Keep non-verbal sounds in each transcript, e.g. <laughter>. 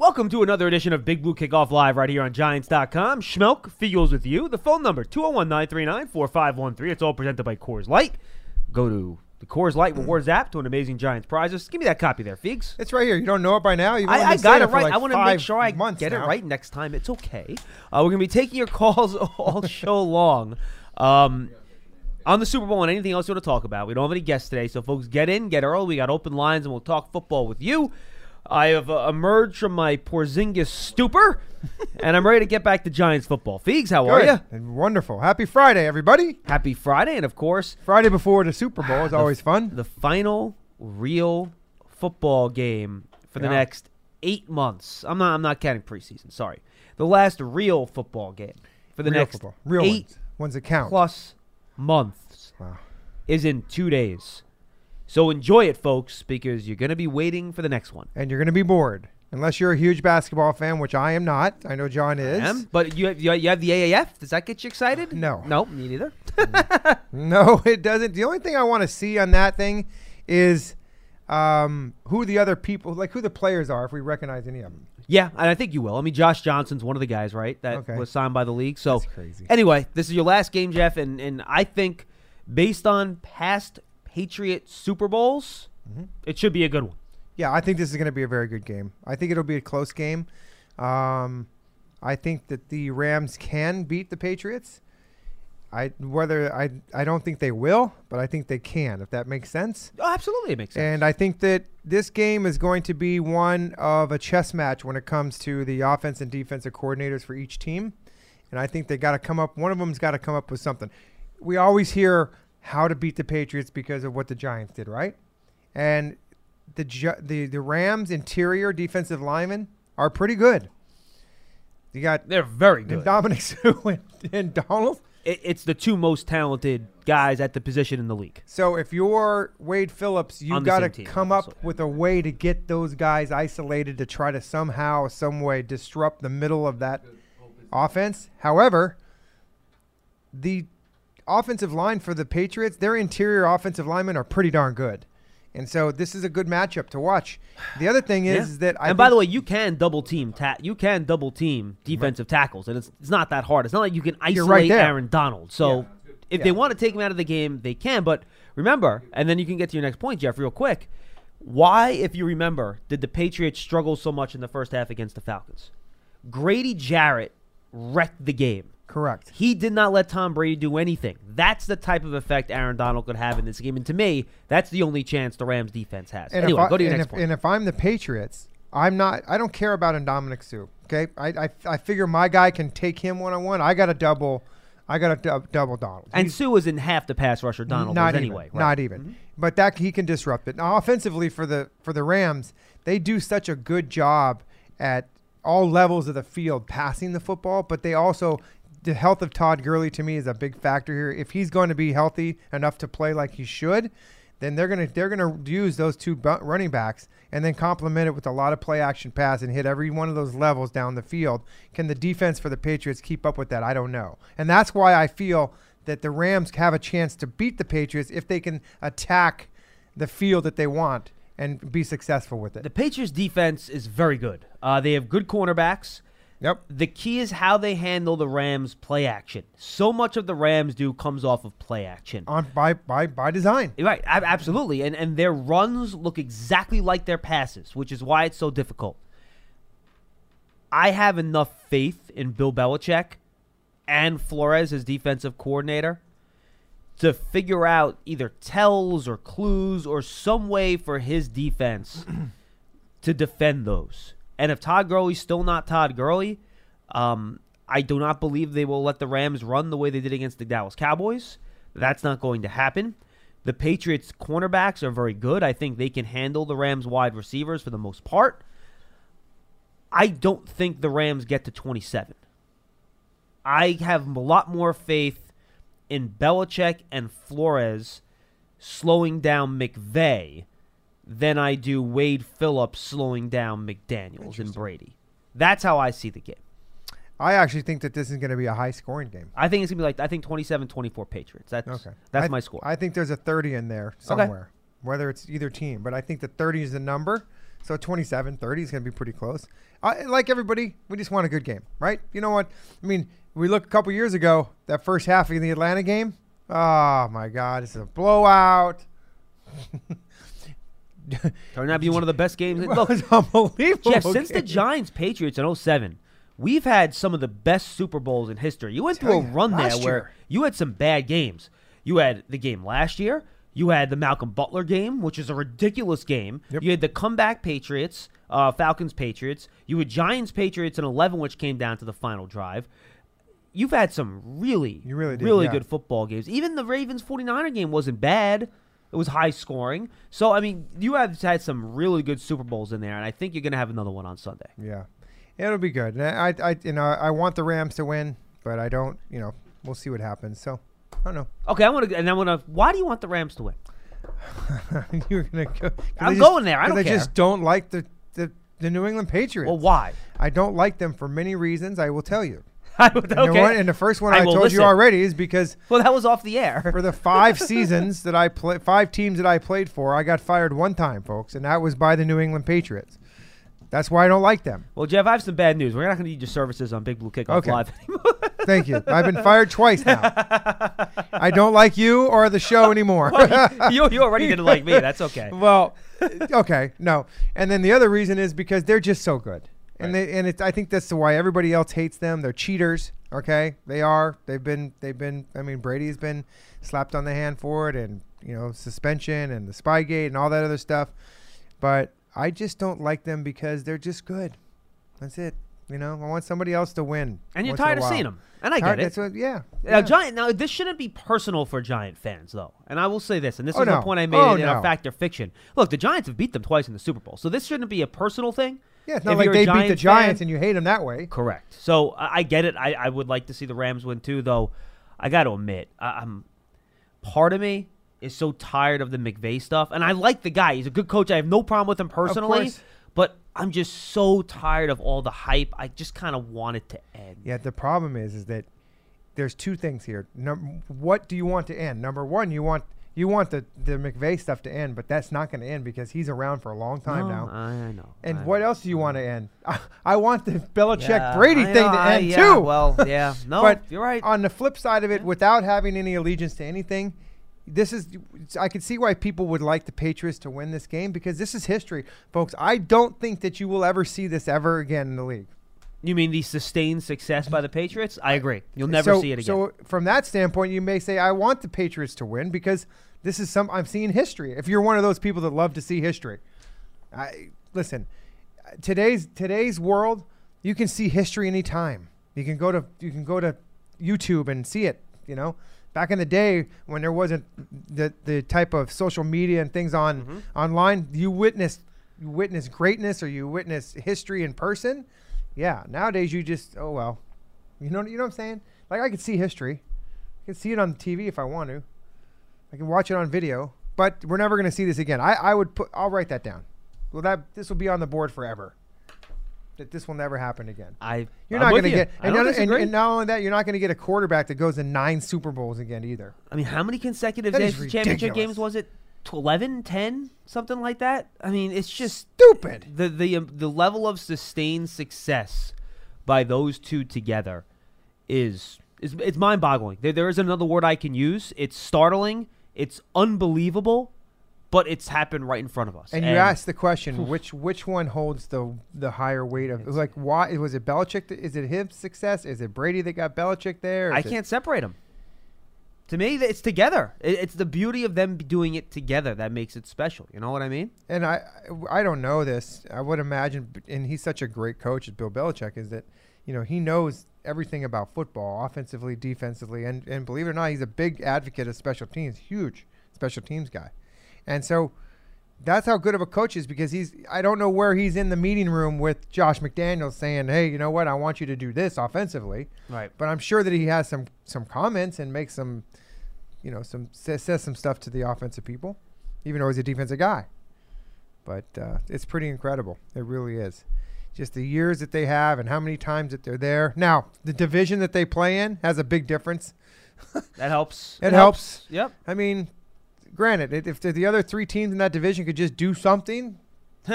Welcome to another edition of Big Blue Kickoff Live right here on Giants.com. Schmeelk Feagles with you. The phone number 201 939 4513. It's all presented by Coors Light. Go to the Coors Light Rewards app to an amazing Giants prizes. Give me that copy there, Figs. It's right here. You don't know it by now. You've I, I got it right. like I want to make sure I get it right next time. It's okay. Uh, we're going to be taking your <laughs> calls all show long. Um, on the Super Bowl and anything else you want to talk about. We don't have any guests today, so folks, get in, get early. We got open lines, and we'll talk football with you. I have uh, emerged from my Porzingis stupor, and I'm ready to get back to Giants football. Feegs, how are you? And wonderful. Happy Friday, everybody. Happy Friday, and of course, Friday before the Super Bowl is always fun. the final real football game for the Yeah. next eight months. I'm not. I'm not counting preseason. Sorry, the last real football game for the Real next football. Real eight ones. Ones that count. plus months Wow. is in two days. So enjoy it, folks, because you're going to be waiting for the next one. And you're going to be bored. Unless you're a huge basketball fan, which I am not. I know John is. I am, but you have, you have the AAF. Does that get you excited? No. No, me neither. <laughs> <laughs> No, it doesn't. The only thing I want to see on that thing is um, who the other people, like who the players are, if we recognize any of them. Yeah, and I think you will. I mean, Josh Johnson's one of the guys, right? That Okay. was signed by the league. So That's crazy. anyway, this is your last game, Jeff, and and I think based on past Patriot Super Bowls, Mm-hmm. it should be a good one. Yeah, I think this is going to be a very good game. I think it'll be a close game. Um, I think that the Rams can beat the Patriots. I whether I I don't think they will, but I think they can if that makes sense. Oh, absolutely, it makes sense. And I think that this game is going to be one of a chess match when it comes to the offense and defensive coordinators for each team. And I think they got to come up. One of them's got to come up with something. We always hear how to beat the Patriots because of what the Giants did, right? And the the the Rams interior defensive linemen are pretty good. You got They're very good. Dominic <laughs> Sue and, and Donald. It, it's the two most talented guys at the position in the league. So if you're Wade Phillips, you On the got to come up obviously. with a way to get those guys isolated to try to somehow, some way disrupt the middle of that offense. However, the offensive line for the Patriots, their interior offensive linemen are pretty darn good. And so this is a good matchup to watch. The other thing is, Yeah. that I and by the way, you can double team ta- you can double team defensive tackles, and it's it's not that hard. It's not like you can isolate right. Aaron Donald. So if they want to take him out of the game, they can. But remember, and then you can get to your next point, Jeff, real quick. Why, if you remember, did the Patriots struggle so much in the first half against the Falcons? Grady Jarrett wrecked the game. Correct. He did not let Tom Brady do anything. That's the type of effect Aaron Donald could have in this game. And to me, that's the only chance the Rams defense has. And anyway, if I, go to your next if, point. And if I'm the Patriots, I'm not. I don't care about Ndamukong Suh. Okay, I, I I figure my guy can take him one on one. I got to double. I got dub, double Donald. And He's Suh is in half the pass rusher Donald not even, anyway. right? Mm-hmm. Not even. But that he can disrupt it. Now, offensively for the for the Rams, they do such a good job at all levels of the field passing the football, but they also the health of Todd Gurley to me is a big factor here. If he's going to be healthy enough to play like he should, then they're gonna they're gonna use those two running backs and then complement it with a lot of play action pass and hit every one of those levels down the field. Can the defense for the Patriots keep up with that? I don't know, and that's why I feel that the Rams have a chance to beat the Patriots if they can attack the field that they want and be successful with it. The Patriots defense is very good. Uh, they have good cornerbacks. Yep. The key is how they handle the Rams play action. So much of the Rams do comes off of play action. On by by by design. Right, absolutely. And and their runs look exactly like their passes, which is why it's so difficult. I have enough faith in Bill Belichick and Flores as defensive coordinator to figure out either tells or clues or some way for his defense <clears throat> to defend those. And if Todd Gurley's still not Todd Gurley, um, I do not believe they will let the Rams run the way they did against the Dallas Cowboys. That's not going to happen. The Patriots' cornerbacks are very good. I think they can handle the Rams' wide receivers for the most part. I don't think the Rams get to 27. I have a lot more faith in Belichick and Flores slowing down McVay than I do Wade Phillips slowing down McDaniels and Brady. That's how I see the game. I actually think that this is going to be a high scoring game. I think it's going to be like I think 27-24 Patriots. That's Okay. that's I- my score. I think there's a 30 in there somewhere, whether it's either team. But I think the 30 is the number. So 27 30 is going to be pretty close. Uh, like everybody, we just want a good game, right? You know what? I mean, we look a couple years ago, that first half of the Atlanta game. Oh, my God. It's a blowout. <laughs> <laughs> Turned out to be one of the best games. It Look, was unbelievable. Jeff, since the. Giants Patriots in 07, we've had some of the best Super Bowls in history. You went through a run there last where you had some bad games. You had the game last year. You had the Malcolm Butler game, which is a ridiculous game. Yep. You had the comeback Patriots, uh, Falcons Patriots. You had Giants Patriots in 11, which came down to the final drive. You've had some really, You really did, really yeah. good football games. Even the Ravens 49er game wasn't bad. It was high scoring. So, I mean, you have had some really good Super Bowls in there, and I think you're going to have another one on Sunday. Yeah, it'll be good. And I, I, you know, I want the Rams to win, but I don't. You know, we'll see what happens. So, I don't know. Okay, I want to, and I want to. Why do you want the Rams to win? <laughs> You're gonna go. I'm just- going there. I don't I care. just don't like the, the the New England Patriots. Well, why? I don't like them for many reasons. I will tell you. <laughs> I would- And, the one, okay. and the first one I I, told listen. you already is because Well, that was off the air. for the five <laughs> seasons that I play, five teams that I played for, I got fired one time, folks, and that was by the New England Patriots. That's why I don't like them. Well, Jeff, I have some bad news. We're not going to need your services on Big Blue Kickoff Okay. Live <laughs> anymore. Thank you. I've been fired twice now. I don't like you or the show anymore. you, you already didn't like me. That's okay. well, okay, no. And then the other reason is because they're just so good. And Right. they and it's I think that's why everybody else hates them. They're cheaters, okay? They are. They've been they've been I mean Brady's been slapped on the hand for it and, you know, suspension and the Spygate and all that other stuff. But I just don't like them because they're just good. That's it. You know, I want somebody else to win. And you're once in a tired of seeing them. And I Tired- get it. That's what, yeah. Now, yeah. Giant. Now, this shouldn't be personal for Giant fans, though. And I will say this, and this Oh, is the point I made Oh, in no. our fact or fiction. Look, the Giants have beat them twice in the Super Bowl, so this shouldn't be a personal thing. Yeah, it's not If like they beat the Giants fan- and you hate them that way. Correct. So I, I get it. I, I would like to see the Rams win too, though. I got to admit, I, I'm part of me is so tired of the McVay stuff, and I like the guy. He's a good coach. I have no problem with him personally, but I'm just so tired of all the hype. I just kind of want it to end. Yeah, the problem is, is that there's two things here. Num- what do you want to end? Number one, you want you want the the McVay stuff to end, but that's not going to end because he's around for a long time No, now. I, I know. And I what know. else do you want to end? <laughs> I want the Belichick Yeah, Brady I thing to I- end yeah, too. Well, <laughs> yeah, no, But you're right. On the flip side of it, without having any allegiance to anything, this is I can see why people would like the Patriots to win this game because this is history, folks. I don't think that you will ever see this ever again in the league. You mean the sustained success by the Patriots? I agree. You'll uh, never so, see it again. So from that standpoint, you may say, I want the Patriots to win because this is some I'm seeing history. If you're one of those people that love to see history, I listen. Today's today's world, you can see history anytime. You can go to you can go to YouTube and see it. You know, back in the day when there wasn't the the type of social media and things on Mhm. online, you witnessed you witness greatness or you witness history in person. Yeah, nowadays you just oh well, you know you know what I'm saying. Like I could see history, I can see it on the TV if I want to. I can watch it on video, but we're never going to see this again. I, I would put I'll write that down. Well, that this will be on the board forever. That this will never happen again. I You're I'm not going to you. get I and, not- and, and not only that, you're not going to get a quarterback that goes in nine Super Bowls again either. I mean, how many consecutive championship games was it? To 11, 10, something like that. I mean, it's just Stupid. the the um, the level of sustained success by those two together is is it's mind-boggling. There, there is another word I can use. It's startling. It's unbelievable, but it's happened right in front of us. And you asked the question, which which one holds the the higher weight of like why was it Belichick? That, is it his success? Is it Brady that got Belichick there? I Is it- can't separate them. To me, th- it's together. It- It's the beauty of them doing it together that makes it special. You know what I mean? and I I don't know this. I would imagine, and he's such a great coach as Bill Belichick is that you know he knows everything about football, offensively, defensively, and and believe it or not, he's a big advocate of special teams, huge special teams guy, and so. That's how good of a coach is because he's. I don't know where he's in the meeting room with Josh McDaniels saying, "Hey, you know what? I want you to do this offensively." Right. But I'm sure that he has some some comments and makes some, you know, some says, says some stuff to the offensive people, even though he's a defensive guy. But uh, it's pretty incredible. It really is. Just the years that they have and how many times that they're there. Now, the division that they play in has a big difference. <laughs> That helps. It helps. Yep. I mean, granted, if the, the other three teams in that division could just do something, <laughs>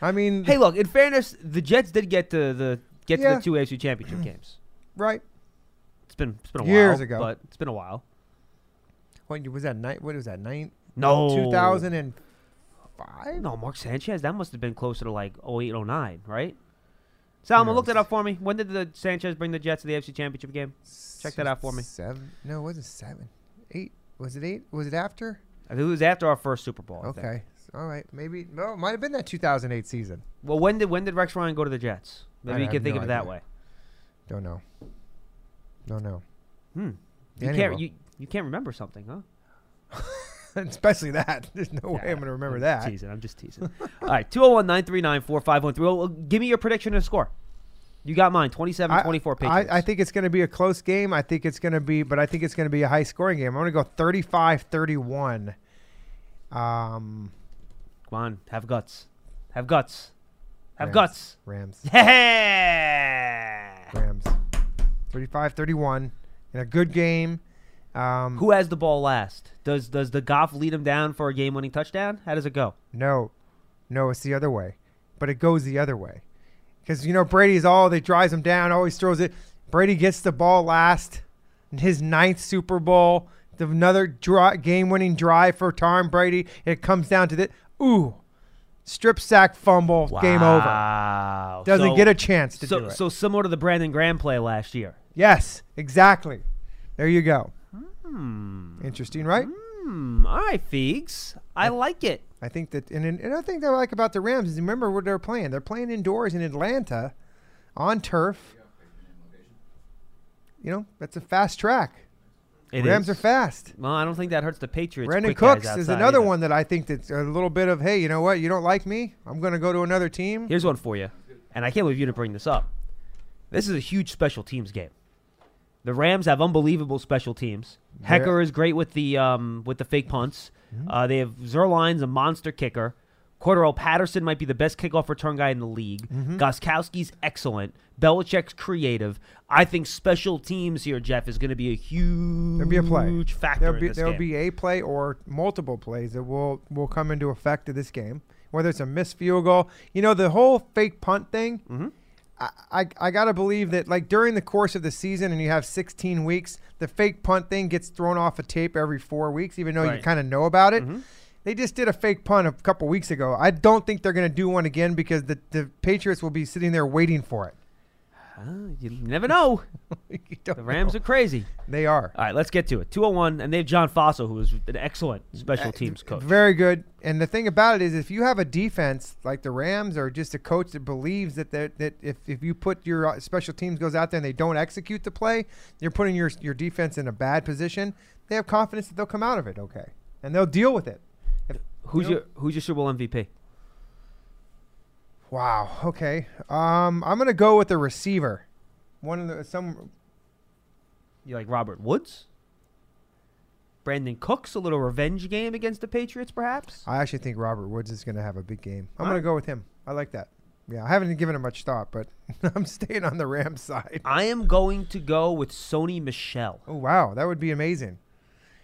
I mean, Hey, look. In fairness, the Jets did get to the get to the two AFC Championship games. right? It's been it's been a Years while, ago. but it's been a while. What was that night? What was that night? No, 2005. No, Mark Sanchez. That must have been closer to like 08, 09, right? Salma, look that up for me. When did the Sanchez bring the Jets to the AFC Championship game? Check that out for me. Seven? No, it wasn't seven. Eight? Was it eight? Was it after? I think it was after our first Super Bowl. Okay. All right. Maybe. No, it might have been that 2008 season. Well, when did when did Rex Ryan go to the Jets? Maybe I you can think no of it that idea. way. Don't know. Don't know. Hmm. You Danny can't you, you can't remember something, huh? <laughs> <laughs> Especially that. <laughs> There's no way I'm going to remember I'm that. Teasing. I'm just teasing. All right, 201-939-4513. Well, well, give me your prediction and score. You got mine, 27-24 I, Patriots. I, I think it's going to be a close game. I think it's going to be, but I think it's going to be a high scoring game. I'm going to go 35 31. Um, Come on, have guts. Have guts. Have Rams. guts. Rams. <laughs> Yeah. Rams. 35 31. In a good game. Um, Who has the ball last? Does does the Goff lead him down for a game-winning touchdown? How does it go? No, no, it's the other way. But it goes the other way. Because, you know, Brady's all, they drives him down, always throws it. Brady gets the ball last in his ninth Super Bowl. Another game winning drive for Tom Brady. It comes down to the, ooh, strip sack fumble, game over. Wow. Doesn't So- get a chance to so, do it. So similar to the Brandon Graham play last year. yes, exactly. There you go. Hmm. Interesting, right? Hmm. All right, Feeks. I like it. I think that, and, another thing that I like about the Rams is remember where they're playing. They're playing indoors in Atlanta, on turf. You know that's a fast track. It Rams is. are fast. Well, I don't think that hurts the Patriots. Brandin Cooks is another either. one that I think that's a little bit of hey, you know what? You don't like me? I'm going to go to another team. Here's one for you, and I can't believe you didn't bring this up. This is a huge special teams game. The Rams have unbelievable special teams. Hekker is great with the um, with the fake punts. Mm-hmm. Uh, they have Zuerlein's a monster kicker. Cordarrelle Patterson might be the best kickoff return guy in the league. Mm-hmm. Gostkowski's excellent. Belichick's creative. I think special teams here, Jeff, is going to be a huge There'll be a play. factor There'll in be there'll be a play or multiple plays that will will come into effect of this game. Whether it's a missed field goal, you know, the whole fake punt thing. Mhm. I, I, gotta believe that like during the course of the season and you have 16 weeks, the fake punt thing gets thrown off a tape every four weeks, even though you kind of know about it. Mhm. They just did a fake punt a couple weeks ago. I don't think they're gonna do one again because the, the Patriots will be sitting there waiting for it. Uh, you never know. <laughs> You The Rams know. are crazy. they are. All right, let's get to it. 201, and they have John Fassel, who is an excellent special Uh, teams coach. Very good. And the thing about it is, if you have a defense like the Rams, or just a coach that believes that that if, if you put your uh, special teams goes out there and they don't execute the play, you're putting your your defense in a bad position. They have confidence that they'll come out of it okay, and they'll deal with it. Who's you know- your Who's your Super Bowl MVP? Wow. Okay. Um, I'm gonna go with the receiver. One of the some. You like Robert Woods? Brandin Cooks, a little revenge game against the Patriots, perhaps. I actually think Robert Woods is gonna have a big game. I'm All gonna right. go with him. I like that. Yeah, I haven't given it much thought, but <laughs> I'm staying on the Rams side. I am going to go with Sony Michel. Oh wow, that would be amazing.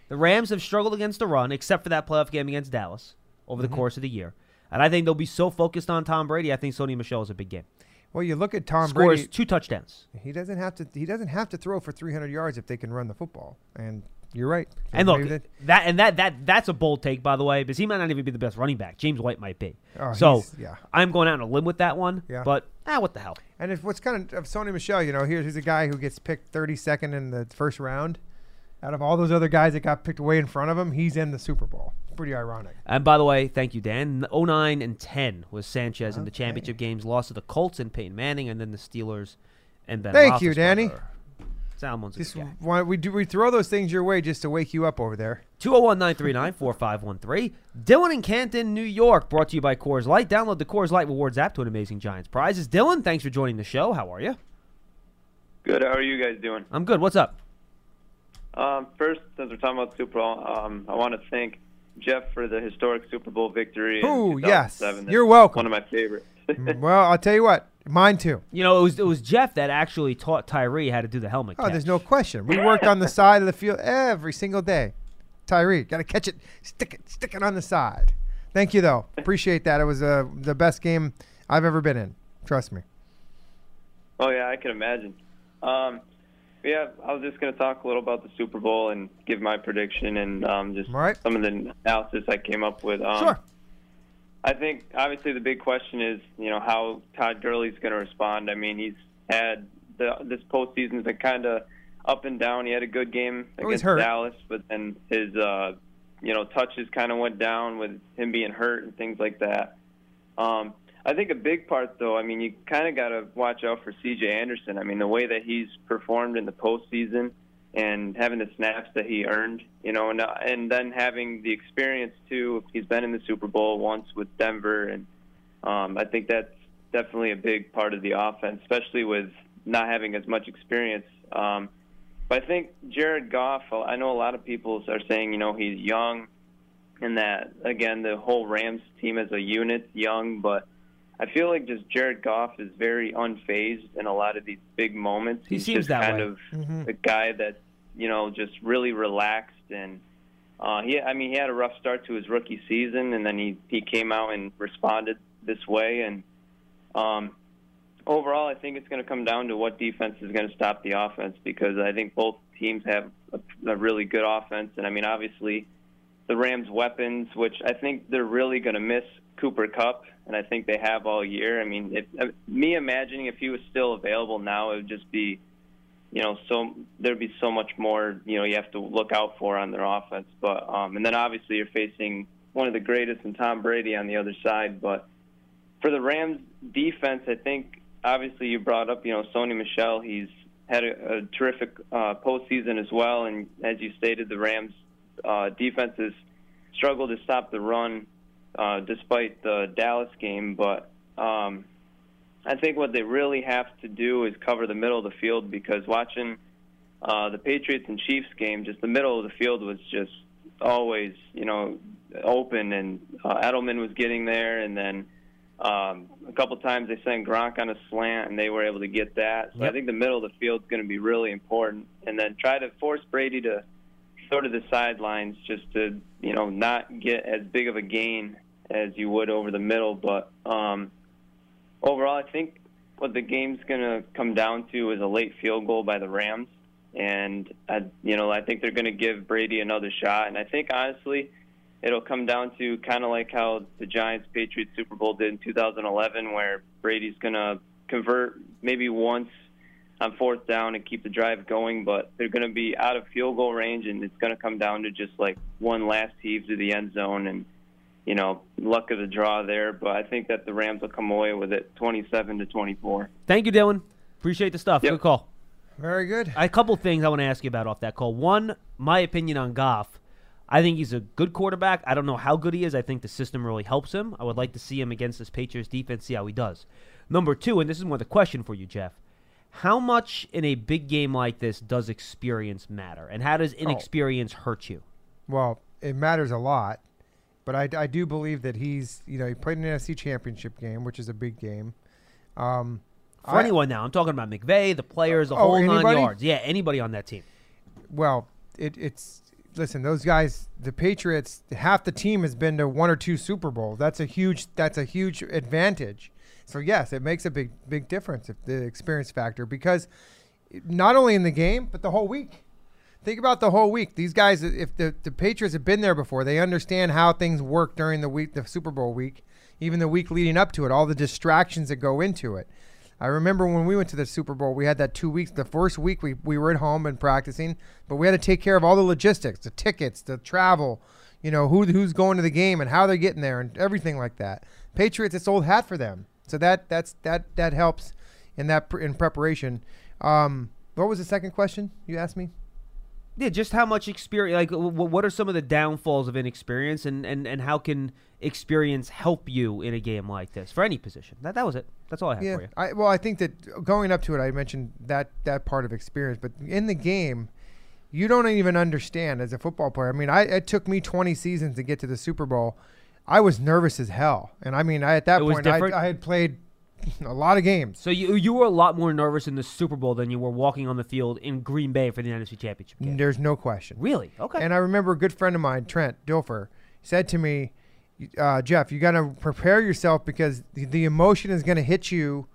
The Rams have struggled against the run, except for that playoff game against Dallas over the Mhm. course of the year. And I think they'll be so focused on Tom Brady. I think Sony Michel is a big game. Well, you look at Tom Scores Brady. two touchdowns. He doesn't have to. He doesn't have to throw for 300 yards if they can run the football. And you're right. And look, that- that and that that that's a bold take, by the way, because he might not even be the best running back. James White might be. oh, so yeah. I'm going out on a limb with that one. Yeah. But ah, what the hell? And if what's kind of of Sony Michel, you know, here's he's a guy who gets picked 32nd in the first round. Out of all those other guys that got picked way in front of him, he's in the Super Bowl. Pretty ironic. And by the way, thank you, Dan. 09 and 10 was Sanchez in the championship games. Lost to the Colts and Peyton Manning, and then the Steelers and Ben. Thank you, Danny. Roethlisberger. Salmon's a Just why we do we throw those things your way just to wake you up over there. 201 939 4513. Dylan in Canton, New York. Brought to you by Coors Light. Download the Coors Light Rewards app to an amazing Giants prizes. Dylan, thanks for joining the show. How are you? Good. How are you guys doing? I'm good. What's up? Um, first, since we're talking about Super Bowl, um, I want to thank Jeff for the historic Super Bowl victory. Oh yes. 2007. You're welcome. One of my favorites. <laughs> Mm, well, I'll tell you what, mine too. You know, it was it was Jeff that actually taught Tyree how to do the helmet. Oh, there's no question. We worked on the <laughs> side of the field every single day. Tyree, got to catch it, stick it, stick it on the side. Thank you, though. <laughs> Appreciate that. It was uh, the best game I've ever been in. Trust me. Oh yeah, I can imagine. Um, yeah, I was just going to talk a little about the Super Bowl and give my prediction and um, just right. some of the analysis I came up with. Um, Sure. I think obviously the big question is, you know, how Todd Gurley's going to respond. I mean, he's had the this postseason's been kind of up and down. He had a good game Oh, against hurt. Dallas, but then his, uh, you know, touches kind of went down with him being hurt and things like that. Um, I think a big part, though, I mean, you kind of got to watch out for C.J. Anderson. I mean, the way that he's performed in the postseason and having the snaps that he earned, you know, and, uh, and then having the experience too. He's been in the Super Bowl once with Denver, and um, I think that's definitely a big part of the offense, especially with not having as much experience. Um, but I think Jared Goff. I know a lot of people are saying, you know, he's young, and that again, the whole Rams team as a unit, young, but. I feel like just Jared Goff is very unfazed in a lot of these big moments. He He's seems just that kind way. of Mhm. a guy that you know just really relaxed and uh, he. I mean, he had a rough start to his rookie season, and then he he came out and responded this way. And um, overall, I think it's going to come down to what defense is going to stop the offense because I think both teams have a, a really good offense, and I mean, obviously, the Rams' weapons, which I think they're really going to miss Cooper Kupp, and I think they have all year. I mean, if, uh, me imagining if he was still available now, it would just be, you know, so there'd be so much more, you know, you have to look out for on their offense. But um, and then obviously you're facing one of the greatest in Tom Brady on the other side. But for the Rams defense, I think obviously you brought up, you know, Sony Michel. He's had a, a terrific uh, postseason as well, and as you stated, the Rams uh, defense has struggled to stop the run uh, despite the Dallas game. But um, I think what they really have to do is cover the middle of the field because watching uh, the Patriots and Chiefs game, just the middle of the field was just always, you know, open, and uh, Edelman was getting there, and then um, a couple times they sent Gronk on a slant, and they were able to get that. So I think the middle of the field is going to be really important, and then try to force Brady to throw to the sidelines just to, you know, not get as big of a gain as you would over the middle. But um, overall, I think what the game's going to come down to is a late field goal by the Rams, and I, you know, I think they're going to give Brady another shot, and I think honestly it'll come down to kind of like how the Giants Patriots Super Bowl did in 2011, where Brady's going to convert maybe once on fourth down and keep the drive going, but they're going to be out of field goal range, and it's going to come down to just like one last heave to the end zone, and you know, luck of the draw there. But I think that the Rams will come away with it, 27 to 24. Thank you, Dylan. Appreciate the stuff. Yep. Good call. Very good. A couple things I want to ask you about off that call. One, my opinion on Goff. I think he's a good quarterback. I don't know how good he is. I think the system really helps him. I would like to see him against this Patriots defense, see how he does. Number two, and this is more the question for you, Jeff. How much in a big game like this does experience matter? And how does oh. inexperience hurt you? Well, it matters a lot, but I, I do believe that he's you know he played an NFC Championship game, which is a big game. Um, For I- anyone now, I'm talking about McVay, the players, the Oh, whole nine yards. Yeah, anybody on that team. well, it, it's listen, those guys, the Patriots, half the team has been to one or two Super Bowls. That's a huge that's a huge advantage. So yes, it makes a big big difference if the experience factor because not only in the game but the whole week. Think about the whole week. These guys, if the, the Patriots have been there before, they understand how things work during the week, the Super Bowl week, even the week leading up to it, all the distractions that go into it. I remember when we went to the Super Bowl, we had that two weeks. The first week we, we were at home and practicing, but we had to take care of all the logistics, the tickets, the travel, you know, who who's going to the game and how they're getting there and everything like that. Patriots, it's old hat for them, so that that's that that helps in that in preparation. Um, what was the second question you asked me? Yeah, just how much experience? Like, w- what are some of the downfalls of inexperience, and, and, and how can experience help you in a game like this for any position? That that was it. That's all I have Yeah, for you. I, well, I think that going up to it, I mentioned that that part of experience, but in the game, you don't even understand as a football player. I mean, I it took me 20 seasons to get to the Super Bowl. I was nervous as hell, and I mean, I, at that It point, I. I had played <laughs> a lot of games. So you you were a lot more nervous in the Super Bowl than you were walking on the field in Green Bay for the NFC Championship game. There's no question. Really? Okay. And I remember a good friend of mine, Trent Dilfer, said to me, uh, Jeff, you got to prepare yourself because the, the emotion is going to hit you,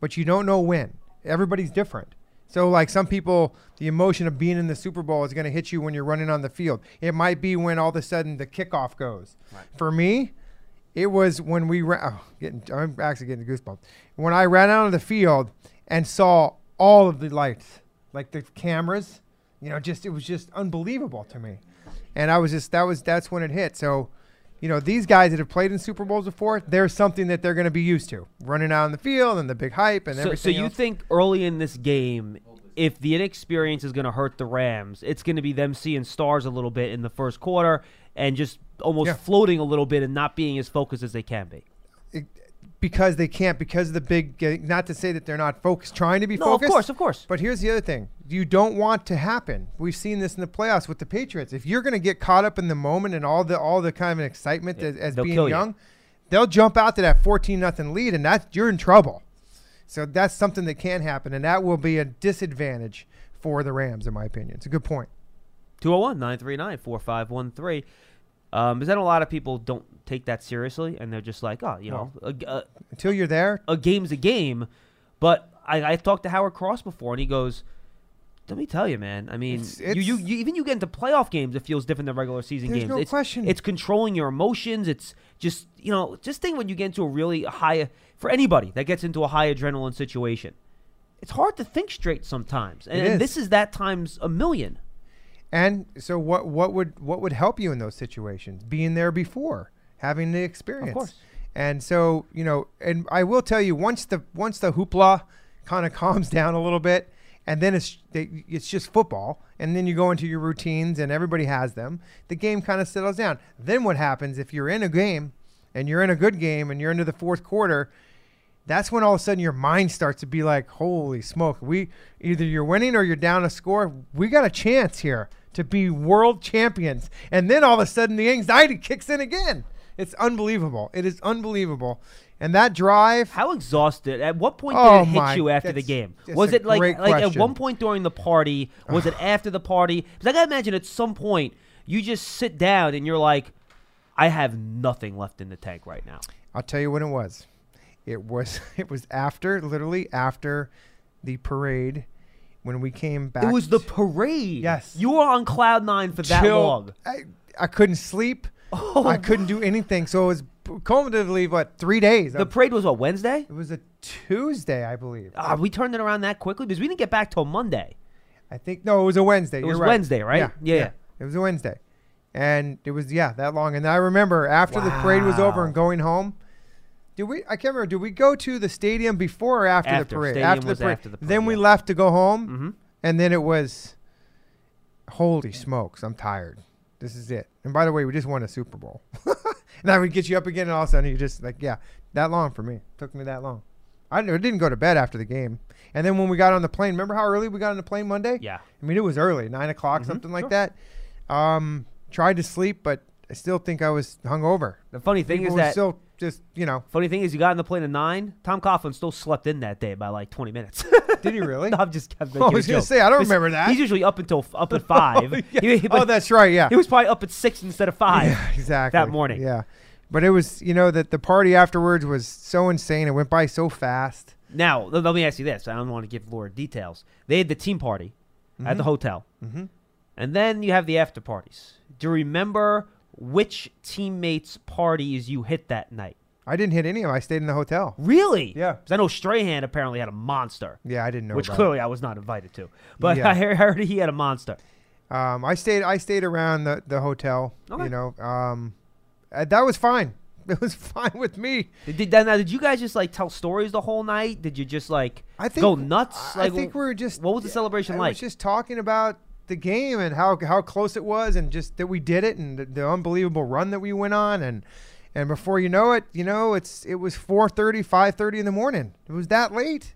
but you don't know when. Everybody's different. So, like some people, the emotion of being in the Super Bowl is going to hit you when you're running on the field. It might be when all of a sudden the kickoff goes. Right. For me, it was when we ran. Oh, getting, I'm actually getting goosebumps. When I ran out of the field and saw all of the lights, like the cameras, you know, just it was just unbelievable to me. And I was just that was that's when it hit. So, you know, these guys that have played in Super Bowls before, there's something that they're going to be used to, running out on the field and the big hype and So, everything. so you else. think early in this game, if the inexperience is going to hurt the Rams, it's going to be them seeing stars a little bit in the first quarter and just almost Yeah. floating a little bit and not being as focused as they can be. because they can't because of the big not to say that they're not focused trying to be No, focused of course, of course. but here's the other thing you don't want to happen we've seen this in the playoffs with the patriots if you're going to get caught up in the moment and all the all the kind of excitement Yeah, as, as being kill you. young they'll jump out to that 14 nothing lead and that's you're in trouble so that's something that can happen and that will be a disadvantage for the rams in my opinion it's a good point 201 939 4513. Um, because then a lot of people don't take that seriously and they're just like, oh, you know, a, a, until you're there a game's a game. But I, I talked to Howard Cross before and he goes, let me tell you, man. I mean, It's- you, you, you even you get into playoff games, it feels different than regular season games. no it's, question. It's controlling your emotions. It's just you know, just think when you get into a really high for anybody that gets into a high adrenaline situation, it's hard to think straight sometimes, and, and this is that times a million. And so what what would what would help you in those situations? Being there before, having the experience. Of course. And so, you know, and I will tell you once the once the hoopla kind of <laughs> calms down a little bit and then it's they, it's just football and then you go into your routines and everybody has them, the game kind of settles down. Then what happens if you're in a game and you're in a good game and you're into the fourth quarter, that's when all of a sudden your mind starts to be like, holy smoke, we either you're winning or you're down a score. We got a chance here to be world champions. And then all of a sudden the anxiety kicks in again. It's unbelievable. It is unbelievable. And that drive, How exhausted? At what point Oh did it hit my- you after the game? Was it like like at one point during the party? Was it <sighs> after the party? Because I gotta imagine at some point you just sit down and you're like, I have nothing left in the tank right now. I'll tell you when it was. It was <laughs> it was after literally after the parade when we came back. it was the parade. Yes. you were on cloud nine for that chill. long. I, I couldn't sleep. Oh, I couldn't do anything. So it was cumulatively what three days. The parade was what Wednesday? it was a Tuesday, I believe. Ah, we turned it around that quickly because we didn't get back till Monday. I think no, it was a Wednesday. It was right. Wednesday, right? Yeah, Yeah, yeah. It was a Wednesday, and it was yeah that long. And I remember after the parade was over and going home. Did we? I can't remember. Did we go to the stadium before or after, After. the parade? Stadium after the parade. after the parade, Then we left to go home, Mm-hmm. and then it was. Holy smokes! I'm tired. This is it. And by the way, we just won a Super Bowl. and I would get you up again, and all of a sudden you just like, yeah, that long for me. took me that long. I didn't- go to bed after the game. And then when we got on the plane, remember how early we got on the plane Monday? Yeah. I mean, it was early, nine o'clock, Mhm, something like sure. that. Um, tried to sleep, but I still think I was hungover. The funny thing People is that still just, you know, funny thing is you got on the plane at nine. Tom Coughlin still slept in that day by like twenty minutes. did he really? <laughs> No, I'm just. I'm <laughs> I was gonna say I don't remember that. He's usually up until up at five. <laughs> yeah. He- oh, that's right. Yeah. he was probably up at six instead of five. Yeah, exactly. that morning. Yeah. But it was, you know, that the party afterwards was so insane. It went by so fast. Now let, me ask you this: I don't want to give Laura details. They had the team party at the Mhm. hotel, Mm-hmm. and then you have the after parties. Do you remember which teammates' parties you hit that night? I didn't hit any of them. I stayed in the hotel. Really? Yeah. 'Cause I know Strahan apparently had a monster, Yeah, I didn't know. which about it. clearly I was not invited to. But Yeah. <laughs> I heard- he had a monster. Um, I stayed. I stayed around the, the hotel. Okay. You know, um, uh, that was fine. <laughs> It was fine with me. Did, did, now, did you guys just like tell stories the whole night? Did you just like I think go nuts? I think we were just. what was the celebration I like? was just talking about the game and how how close it was, and just that we did it, and the, the unbelievable run that we went on, and and before you know it, you know, it's it was 4:30, 5:30 in the morning. It was that late.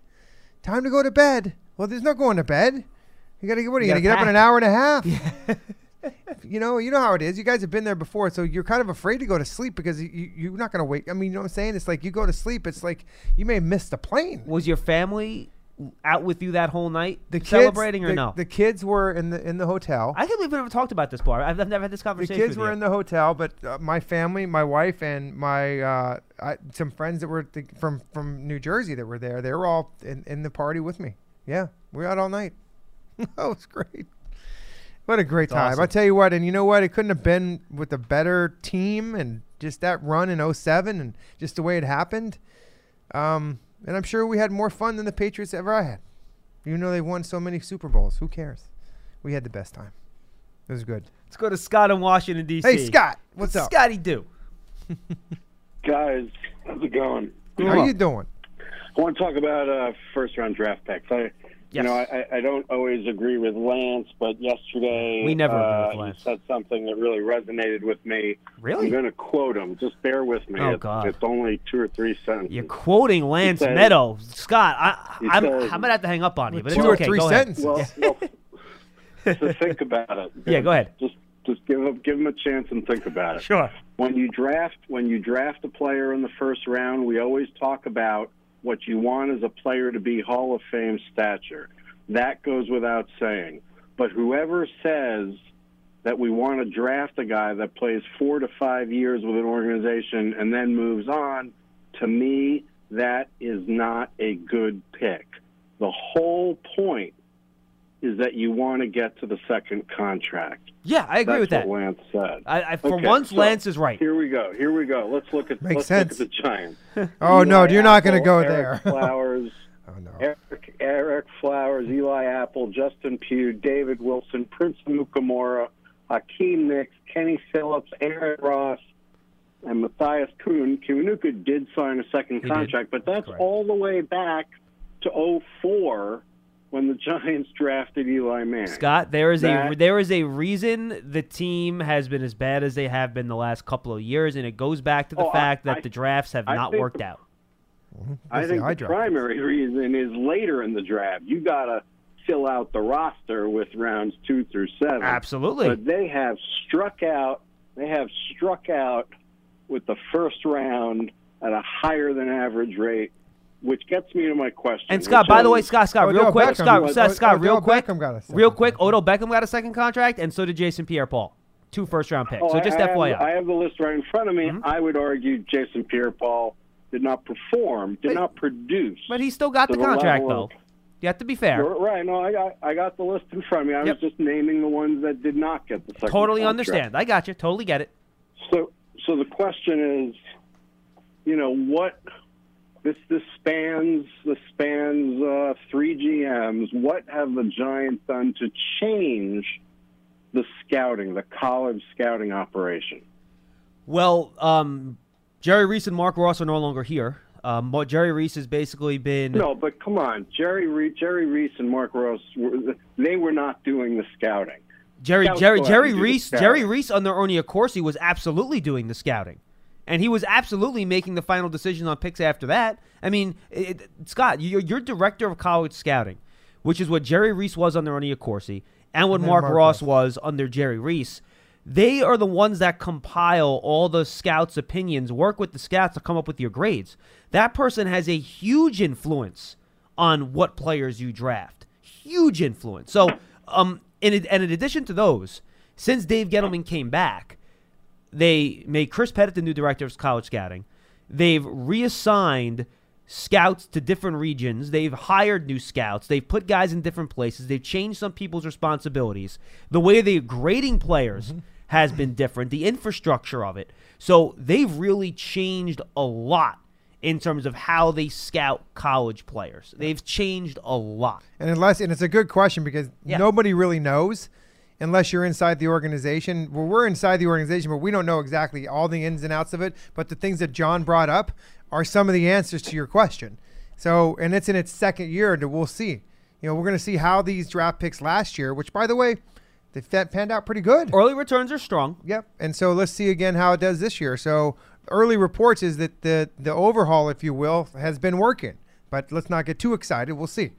Time to go to bed. Well, there's no going to bed. You gotta get what? Are you, You gonna gotta get up in an hour and a half? <laughs> you know, you know how it is. You guys have been there before, so you're kind of afraid to go to sleep because you, you're not gonna wake. I mean, you know what I'm saying? It's like you go to sleep. It's like you may miss the plane. was your family out with you that whole night, The kids, celebrating or the, no? The kids were in the in the hotel. I think we've never talked about this bar. I've, I've never had this conversation. the kids were you. in the hotel, but uh, my family, my wife, and my uh, I, some friends that were th- from from New Jersey that were there. They were all in, in the party with me. Yeah, we were out all night. <laughs> that was great. What a great It's time! awesome. I tell you what, and you know what? It couldn't have been with a better team and just that run in 07 and just the way it happened. Um, and I'm sure we had more fun than the Patriots ever had. You know they won so many Super Bowls. Who cares? We had the best time. It was good. Let's go to Scott in Washington D.C. Hey Scott, what's up? Scotty do? <laughs> Guys, how's it going? How are you doing? I want to talk about uh, first round draft picks. I, Yes. you know, I, I don't always agree with Lance, but yesterday We never agree uh, with Lance. he said something that really resonated with me. Really? I'm going to quote him. Just bear with me. Oh, it's, God. it's only two or three sentences. You're quoting Lance said- Medow, Scott. I, I'm, said- I'm gonna have to hang up on you, but Two it's or okay. three go ahead. sentences. well, <laughs> well, so think about it. Yeah, go ahead. Just just give him give him a chance and think about it. Sure. when you draft when you draft a player in the first round, we always talk about what you want is a player to be Hall of Fame stature. That goes without saying. But whoever says that we want to draft a guy that plays four to five years with an organization and then moves on, to me, that is not a good pick. The whole point is that you want to get to the second contract. Yeah, I agree That's with that. Lance said. I, I, for Okay, once, so Lance is right. Here we go. Here we go. Let's look at Makes let's sense. look at the Giants. <laughs> Oh no, you're not going to go Eric there. Flowers, <laughs> oh no. Eric, Ereck Flowers, Eli Apple, Justin Pugh, David Wilson, Prince Amukamara, Hakeem Nicks, Kenny Phillips, Aaron Ross, and Matthias Kuhn. Kiwanuka did sign a second He did. contract, but that's Correct. all the way back to 04 when the Giants drafted Eli Manning. Scott, there is a there is a reason the team has been as bad as they have been the last couple of years, and it goes back to the Oh, I- fact that I- the drafts have I not think worked mm-hmm. the- out. I think eye the primary reason is later in the draft. You got to fill out the roster with rounds two through seven. Absolutely. But they have struck out. They have struck out with the first round at a higher than average rate, which gets me to my question. And Scott, which by the way, is- Scott, Scott, real quick, Beckham- Scott, Od- Scott, Scott, real quick, got a real quick. contract. Odell Beckham got a second contract, and so did Jason Pierre-Paul, two first-round picks. Oh, so I- just I have, FYI. I have the list right in front of me. Mhm. I would argue Jason Pierre-Paul did not perform, did But- not produce. but he still got the the contract, though. of- You have to be fair. You're Right. No, I got I got the list in front of me. I Yep. was just naming the ones that did not get the second. Totally contract. understand. I got you. Totally get it. So, so the question is, you know, what this this spans this spans uh, three GMs. What have the Giants done to change the scouting, the college scouting operation? Well, um, Jerry Reese and Mark Ross are no longer here. Um, but Jerry Reese has basically been No, but come on, Jerry Re- Jerry Reese and Mark Ross, were, they were not doing the scouting. Jerry Scouts Jerry Jerry Reese. Jerry Reese under Ernie Accorsi was absolutely doing the scouting, and he was absolutely making the final decision on picks after that. I mean, it, it- Scott, you're, you're director of college scouting, which is what Jerry Reese was under Ernie Accorsi, and what And Mark, Mark Ross Ross. was under Jerry Reese. They are the ones that compile all the scouts' opinions, work with the scouts to come up with your grades. That person has a huge influence on what players you draft. Huge influence. So, um, in, and in addition to those, since Dave Gettleman came back, they made Chris Pettit the new director of college scouting. They've reassigned scouts to different regions. They've hired new scouts. They've put guys in different places. They've changed some people's responsibilities. The way they're grading players mm-hmm. has been different, the infrastructure of it. So they've really changed a lot in terms of how they scout college players. They've changed a lot. And unless, and it's a good question because Yeah. nobody really knows unless you're inside the organization. Well, we're inside the organization, but we don't know exactly all the ins and outs of it. But the things that John brought up are some of the answers to your question. So, and it's in its second year, and we'll see. You know, we're going to see how these draft picks last year, which, by the way, they panned out pretty good. Early returns are strong. Yep. And so let's see again how it does this year. So early reports is that the the overhaul, if you will, has been working. But let's not get too excited. We'll see.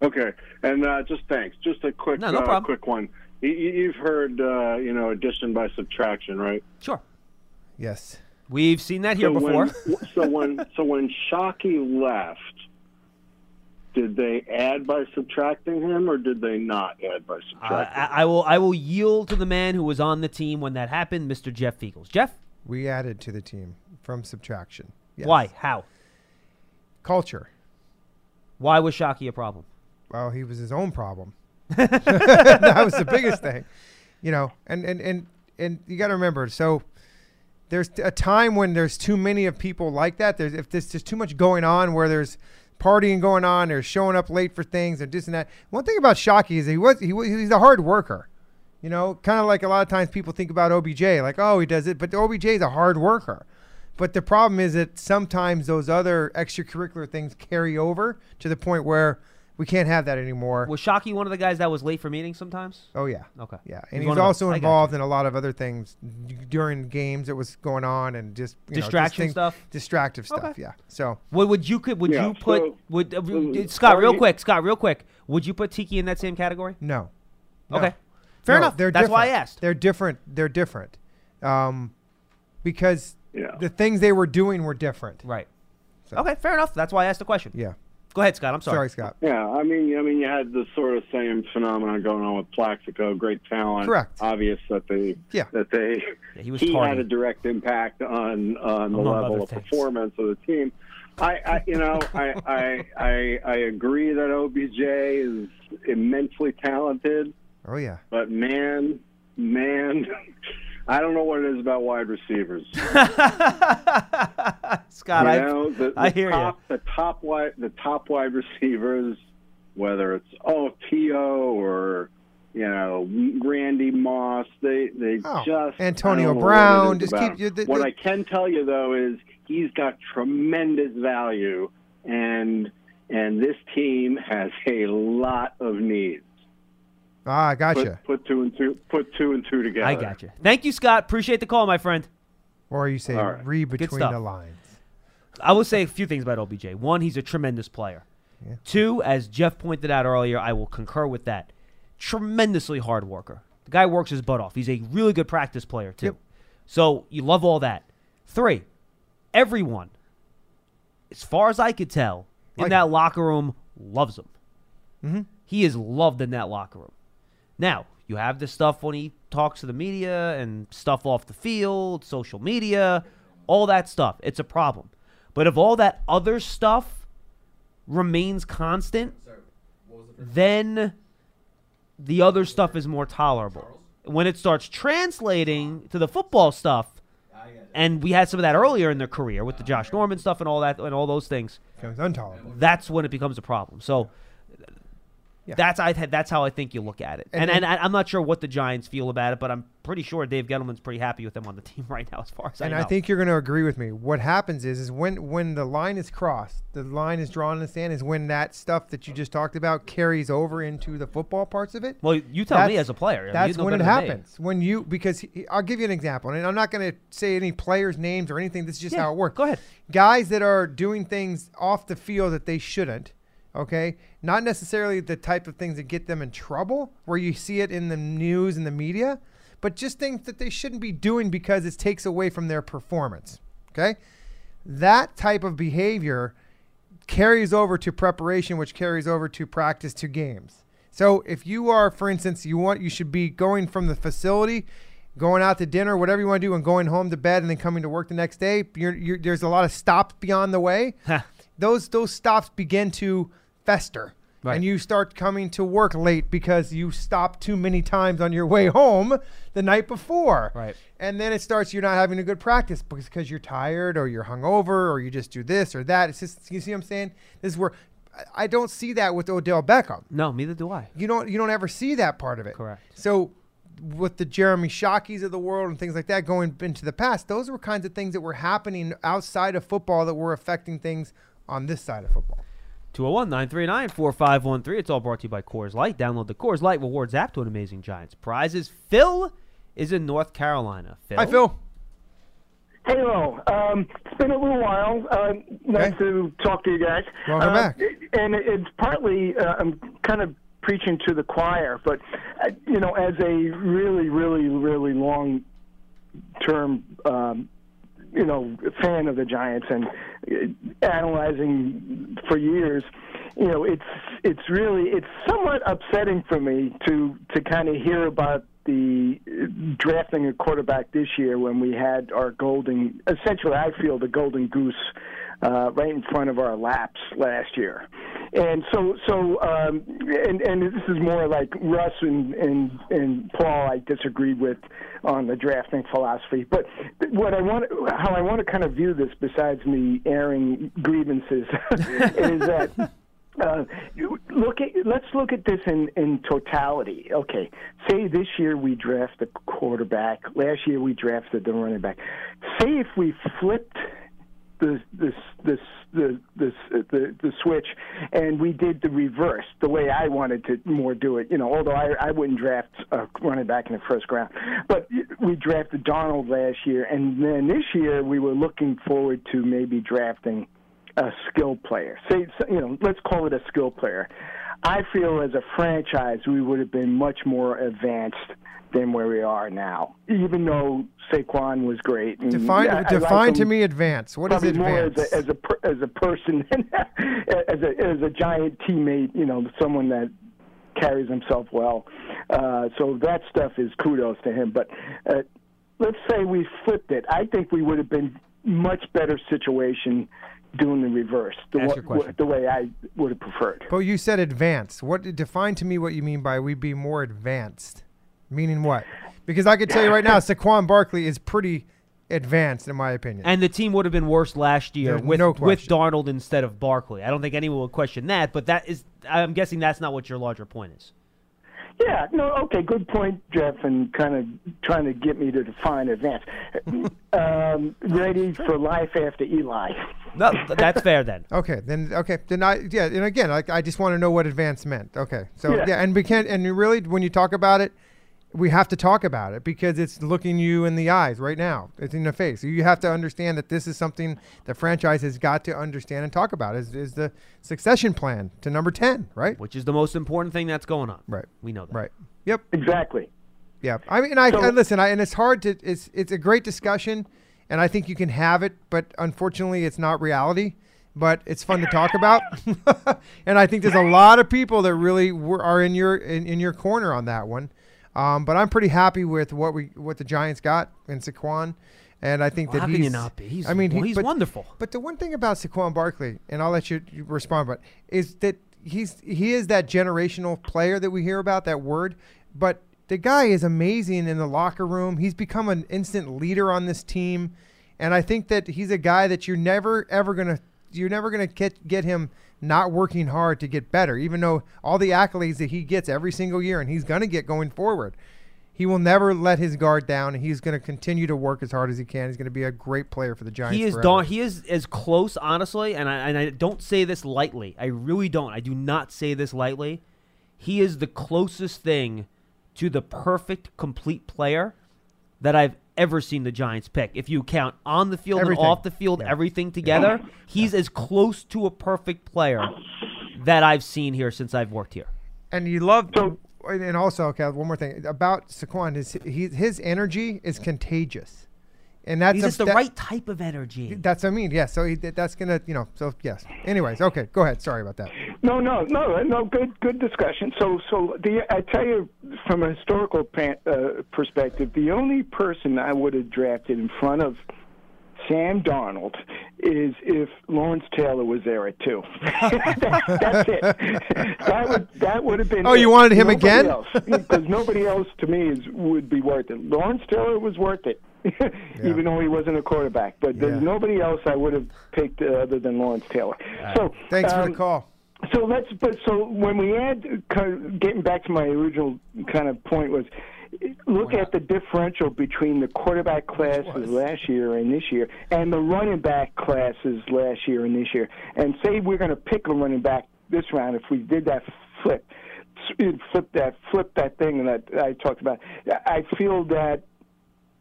Okay, and uh, just thanks. Just a quick, No, no uh, quick one. You, you- you've heard, uh, you know, addition by subtraction, right? Sure. Yes. We've seen that here so before. When, so when <laughs> so when Shockey left, did they add by subtracting him, or did they not add by Uh, subtracting? I, I will. I will yield to the man who was on the team when that happened, Mr. Jeff Feagles. Jeff, We added to the team from subtraction. Yes. why? How? Culture. Why was Shockey a problem? Well, he was his own problem. <laughs> that was the biggest thing, you know. And and and and you got to remember. So there's a time when there's too many of people like that. There's if there's just too much going on where there's partying going on, there's showing up late for things and this and that. One thing about Shockey is he was he was, he's a hard worker. You know, kind of like a lot of times people think about OBJ, like oh he does it, but OBJ is a hard worker. But the problem is that sometimes those other extracurricular things carry over to the point where we can't have that anymore. Was Shockey one of the guys that was late for meetings sometimes? Oh yeah, Okay. yeah, and he one was also involved in a lot of other things during games that was going on and just you know, just Distraction things- stuff? distractive stuff. Okay. Yeah. So Would, would you could would Yeah, you put so- would uh, so Scott real argue- quick Scott real quick would you put Tiki in that same category? no. No. Okay, fair No, enough. They're That's why I asked. They're different. They're different, um, because yeah. the things they were doing were different. Right. So- Okay, fair enough. That's why I asked the question. Yeah. Go ahead, Scott. I'm sorry. Sorry, Scott. Yeah, I mean, I mean, you had the sort of same phenomenon going on with Plaxico. Great talent. Correct. Obvious that they Yeah. that they Yeah, he was he tardy. had a direct impact on on the Among level of things. performance of the team. I, I you know, I, I I I agree that OBJ is immensely talented, Oh yeah. but man, man, I don't know what it is about wide receivers. <laughs> Scott, you I, know, the, I hear top, The top wide, the top wide receivers, whether it's oh T.O. or you know Randy Moss, they they Oh, just Antonio I don't know Brown, What, just keep you- the- what the- I can tell you though is he's got tremendous value, and and this team has a lot of needs. Ah, I gotcha. Put, put two and two, put two and two together. I gotcha. Thank you, Scott. Appreciate the call, my friend. or you say All right. read between stuff. the lines. I will say a few things about OBJ. One, he's a tremendous player. Yeah. Two, as Jeff pointed out earlier, I will concur with that. Tremendously hard worker. The guy works his butt off. He's a really good practice player too. Yep. So you love all that. Three, everyone, as far as I could tell, in Like that him. locker room loves him. Mm-hmm. He is loved in that locker room. Now, you have this stuff when he talks to the media and stuff off the field, social media, all that stuff. It's a problem. But if all that other stuff remains constant, then the other stuff is more tolerable. When it starts translating to the football stuff, and we had some of that earlier in their career with the Josh Norman stuff and all that and all those things, that's when it becomes a problem. So Yeah. that's I that's how I think you look at it. And, And- and, I'm not sure what the Giants feel about it, but I'm pretty sure Dave Gettleman's pretty happy with them on the <laughs> team right now, as far as And I know. And I think you're going to agree with me. What happens is, is when when the line is crossed, the line is drawn in the sand, is when that stuff that you just talked about carries over into the football parts of it. well, you tell me as a player. That's when it happens. When you because he, I'll give you an example, and I'm not going to say any players' names or anything. This is just Yeah, how it works. Go ahead. Guys that are doing things off the field that they shouldn't. Okay, not necessarily the type of things that get them in trouble, where you see it in the news and the media, but just things that they shouldn't be doing because it takes away from their performance. Okay, that type of behavior carries over to preparation, which carries over to practice to games. So if you are, for instance, you want you should be going from the facility, going out to dinner, whatever you want to do, and going home to bed, and then coming to work the next day. You're, you're, there's a lot of stops beyond the way. <laughs> those those stops begin to fester. Right. And you start coming to work late because you stopped too many times on your way home the night before. Right. And then it starts you're not having a good practice because you're tired or you're hungover or you just do this or that. It's just you see what I'm saying? This is where I- I don't see that with Odell Beckham. No, neither do I. You don't you don't ever see that part of it. Correct. So with the Jeremy Shockeys of the world and things like that going into the past, those were kinds of things that were happening outside of football that were affecting things on this side of football. 201 939 4513. It's all brought to you by Coors Light. Download the Coors Light Rewards app to an amazing Giants. Prizes. Phil is in North Carolina. Phil. Hi Phil. Hello. Um, it's been a little while. Uh, nice Okay. to talk to you guys. Welcome Uh, back. And it's partly uh, I'm kind of preaching to the choir, but uh, you know, as a really, really, really long term, um, you know, fan of the Giants and uh, analyzing for years, you know, it's it's really it's somewhat upsetting for me to to kind of hear about the drafting a quarterback this year when we had our golden, essentially, I feel the golden goose uh, right in front of our laps last year. And so, so, um, and and this is more like Russ and and and Paul. I disagreed with on the drafting philosophy, but what I want, how I want to kind of view this, besides me airing grievances, <laughs> is that. Uh, look at let's look at this in in totality. Okay, say this year we draft a quarterback. Last year we drafted the running back. Say if we flipped the the the the the the, switch, and we did the reverse the way I wanted to more do it. You know, although I I wouldn't draft a running back in the first round, but we drafted Darnold last year, and then this year we were looking forward to maybe drafting a skill player. Say, you know, let's call it a skill player. I feel as a franchise we would have been much more advanced than where we are now. Even though Saquon was great. And define I, define I like to me advance. What is probably more as a as a, per, as a person, <laughs> as a as a giant teammate. You know, someone that carries himself well. Uh, so that stuff is kudos to him. But uh, let's say we flipped it. I think we would have been much better situation doing the reverse, the, Ask wa- your question. the way I would have preferred. But you said advanced. What define to me what you mean by we'd be more advanced? Meaning what? Because I could tell you right now, <laughs> Saquon Barkley is pretty advanced in my opinion. And the team would have been worse last year There's with no with question. Darnold instead of Barkley. I don't think anyone would question that, but that is I'm guessing that's not what your larger point is. Yeah, no, okay, good point, Jeff, and kind of trying to get me to define advance. <laughs> um, ready for life after Eli. No, that's fair then. <laughs> Okay, then okay, then I yeah, and again, like I just want to know what advance meant. Okay, so yeah. Yeah. and we can't, and really, when you talk about it, we have to talk about it because it's looking you in the eyes right now. It's in the face. You have to understand that this is something the franchise has got to understand and talk about. Is is the succession plan to number ten, right? Which is the most important thing that's going on. Right. We know that. Right. Yep. Exactly. Yeah, I mean, I, So- I listen, I, and it's hard to. It's it's a great discussion, and I think you can have it, but unfortunately, it's not reality. But it's fun to talk about, <laughs> and I think there's a lot of people that really were, are in your in, in your corner on that one. Um, but I'm pretty happy with what we what the Giants got in Saquon, and I think Well, that how he's. can you not be? He's, I mean, well, he- he's but- wonderful. But the one thing about Saquon Barkley, and I'll let you you respond, but is that he's he is that generational player that we hear about that word, but the guy is amazing in the locker room. He's become an instant leader on this team, and I think that he's a guy that you're never ever gonna you're never gonna get get him not working hard to get better, even though all the accolades that he gets every single year, and he's gonna get going forward. He will never let his guard down, and he's going to continue to work as hard as he can. He's going to be a great player for the Giants. He is he is as close, honestly, and I and I don't say this lightly. I really don't. I do not say this lightly. He is the closest thing to the perfect complete player that I've ever seen the Giants pick. If you count on the field Everything. and off the field, Yeah. everything together, he's as close to a perfect player that I've seen here since I've worked here. And you love So- and and also, okay, one more thing about Saquon is he, his energy is contagious, and that's He's a- just the that- right type of energy. That's what I mean. Yeah. So he, that's gonna, you know. So yes. Anyways, okay. Go ahead. Sorry about that. No, no, no, no. Good, good discussion. So, so the I tell you from a historical pa- uh, perspective, the only person I would have drafted in front of Sam Darnold is if Lawrence Taylor was there at two. that, <laughs> that's it. That would that would have been. Oh, you wanted him Nobody again? Because nobody else to me is would be worth it. Lawrence Taylor was worth it. <laughs> Even though he wasn't a quarterback, but Yeah. there's nobody else I would have picked uh, other than Lawrence Taylor. So Thanks for um, the call. so let's, but so when we add, getting back to my original kind of point was, look at the differential between the quarterback classes last year and this year, and the running back classes last year and this year, and say we're going to pick a running back this round if we did that flip, flip that, flip that thing that I talked about. I feel that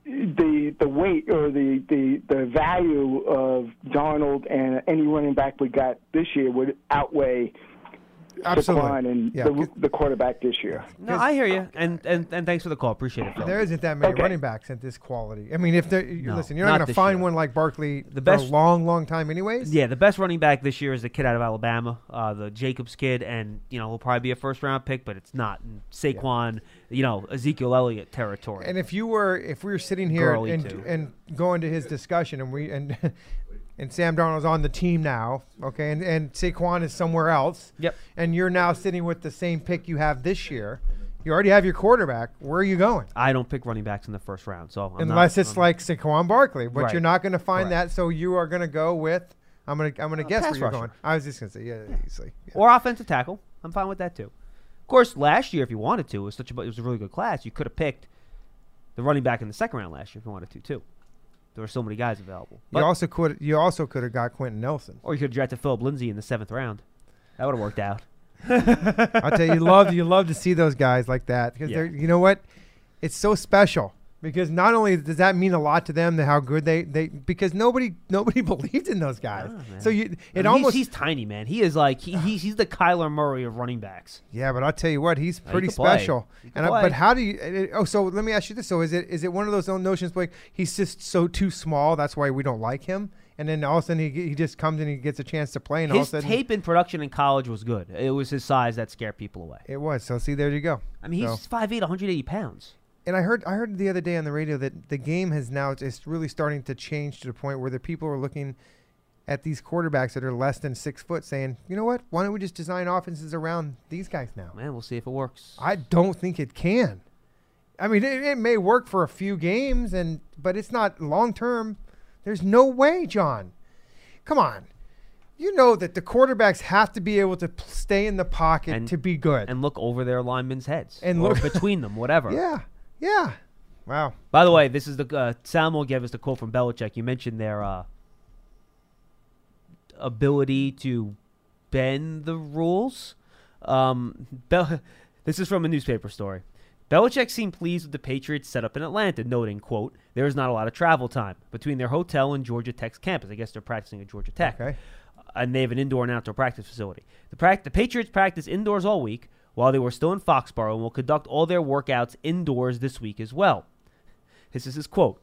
the the weight or the, the the value of Darnold and any running back we got this year would outweigh Absolutely. Saquon and Yeah, the, 'cause- the quarterback this year. No, I hear you, and, and and thanks for the call. Appreciate it, Phil. There isn't that many Okay. running backs at this quality. I mean, if they're No, listen, you're not not going to find year. one like Barkley The for best- a long, long time, anyways. Yeah, the best running back this year is the kid out of Alabama, uh, the Jacobs kid, and you know he'll probably be a first round pick, but it's not And Saquon, you know Ezekiel Elliott territory. And if you were, if we were sitting here Gurley, and too. and going to his discussion, and we and <laughs> and Sam Darnold's on the team now, okay, and and Saquon is somewhere else, yep, and you're now sitting with the same pick you have this year. You already have your quarterback. Where are you going? I don't pick running backs in the first round, so I'm Unless not, it's I'm- like Saquon Barkley, but Right. you're not going to find Correct. that. So you are going to go with. I'm gonna I'm gonna Uh, guess where you're rusher. going. I was just gonna say yeah, easily. Yeah. or offensive tackle. I'm fine with that too. Of course, last year if you wanted to, it was such a it was a really good class. You could have picked the running back in the second round last year if you wanted to too. There were so many guys available. You also could you also could have got Quenton Nelson. or you could have drafted Philip Lindsay in the seventh round. That would have worked out. <laughs> I'll tell you, you love you love to see those guys like that because Yeah. they're you know what, it's so special because not only does that mean a lot to them, how good they they because nobody <laughs> nobody believed in those guys. Ah, man. so you I it mean, almost he's, tiny, man. He is like he, he's he's the Kyler Murray of running backs. yeah, but I'll tell you what, he's pretty special. And I, but how do you? it- oh, so let me ask you this: so is it is it one of those notions like he's just so too small? That's why we don't like him. And then all of a sudden he, he just comes and he gets a chance to play, and all of a His sudden tape in production in college was good. It was his size that scared people away. it was. So see, there you go. I mean, he's So- 5'8", 180 pounds. And I heard I heard the other day on the radio that the game has now it's really starting to change to the point where the people are looking at these quarterbacks that are less than six foot, saying, you know what? Why don't we just design offenses around these guys now? Man, we'll see if it works. I don't think it can. I mean, it, it may work for a few games, and but it's not long term. There's no way, John. Come on. You know that the quarterbacks have to be able to stay in the pocket And- to be good. and look over their linemen's heads And or look- between them, whatever. <laughs> yeah, yeah. Wow. By the way, this is the uh, Salmo gave us the quote from Belichick. You mentioned their uh, ability to bend the rules. Um, Bel- <laughs> this is from a newspaper story. Belichick seemed pleased with the Patriots' setup in Atlanta, noting, "quote There is not a lot of travel time between their hotel and Georgia Tech's campus. I guess they're practicing at Georgia Tech, Okay. and they have an indoor and outdoor practice facility. The, prac- the Patriots practice indoors all week while they were still in Foxborough, and will conduct all their workouts indoors this week as well." This is his quote.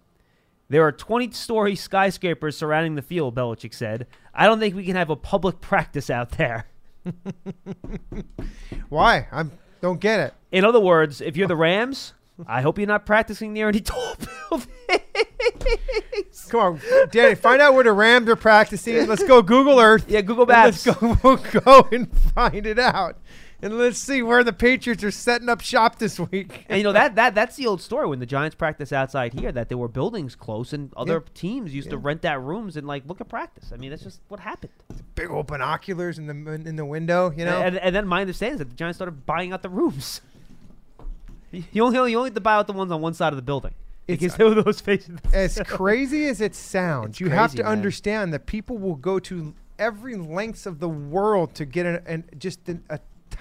There are 20 story skyscrapers surrounding the field, Belichick said. I don't think we can have a public practice out there. <laughs> Why? I don't get it. In other words, if you're the Rams, I hope you're not practicing near any <laughs> tall buildings. Come on, Danny, find out where the Rams are practicing. Let's go Google Earth. Yeah, Google <laughs> Maps. Let's go, we'll go and find it out. And let's see where the Patriots are setting up shop this week. And you know that that that's the old story when the Giants practice outside here that there were buildings close and other Yeah. teams used to rent that rooms and like look at practice. I mean, that's just what happened. Big old binoculars in the in the window, you know. And, and then my understanding is that the Giants started buying out the rooms. You only you only have to buy out the ones on one side of the building It's- those the- as crazy as it sounds, It's you have to man. understand that people will go to every lengths of the world to get an, an just an, a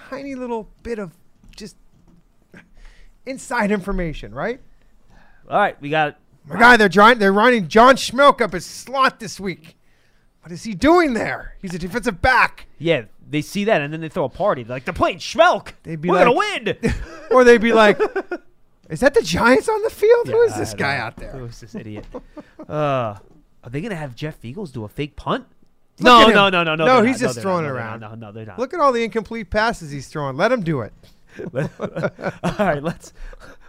tiny little bit of just inside information, right? All right, we got My guy, they're trying, they're running John Schmeelk up his slot this week. What is he doing there? He's a defensive back. Yeah, they see that and then they throw a party. They're like, they're playing Schmeelk. They'd be We're gonna win. <laughs> or they'd be like, "Is that the Giants on the field? Who is this guy know. out there?" Who's this idiot? <laughs> uh, are they gonna have Jeff Feagles do a fake punt? Look no, no, no, no, no. No, he's not. just they're throwing not. it No, around. No, no, they're not. Look at all the incomplete passes he's throwing. Let him do it. <laughs> <laughs> All right, let's.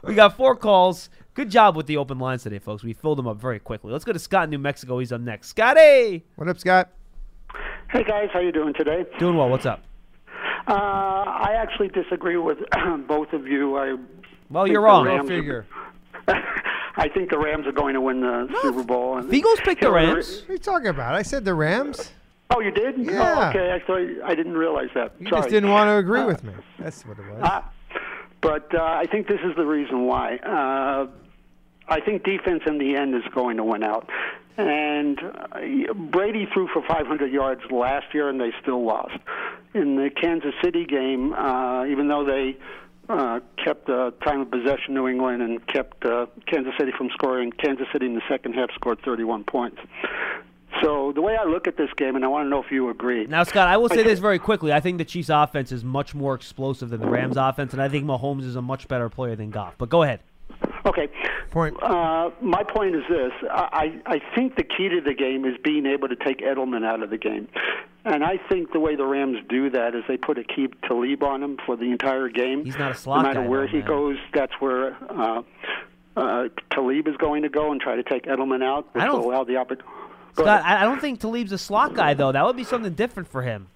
We got four calls. Good job with the open lines today, folks. We filled them up very quickly. Let's go to Scott in New Mexico. He's up next. Scotty, What up, Scott? Hey guys, how you doing today? doing well. What's up? Uh, I actually disagree with <clears throat> both of you. I Well, you're the wrong. Rams- Figure. <laughs> I think the Rams are going to win the Super Bowl. And Feagles picked the Rams. What are you talking about? I said the Rams. Oh, you did? Yeah. Oh, okay. I thought I didn't realize that. You Sorry. just didn't want to agree Uh, with me. That's what it was. Uh, but uh, I think this is the reason why. Uh, I think defense in the end is going to win out. And uh, Brady threw for 500 yards last year, and they still lost. In the Kansas City game, uh, even though they uh, kept uh, time of possession New England and kept uh, Kansas City from scoring, Kansas City in the second half scored 31 points. So the way I look at this game, and I want to know if you agree. Now, Scott, I will say this very quickly. I think the Chiefs' offense is much more explosive than the Rams' offense, and I think Mahomes is a much better player than Goff. But go ahead. Okay. Point. Uh, my point is this: I, I think the key to the game is being able to take Edelman out of the game, and I think the way the Rams do that is they put Aqib Talib on him for the entire game. He's not a slot guy. No matter guy, where though, he man. goes, that's where uh, uh, Talib is going to go and try to take Edelman out, which I don't- will allow the opportunity. Scott, I I don't think Talib's a slot guy, though. That would be something different for him.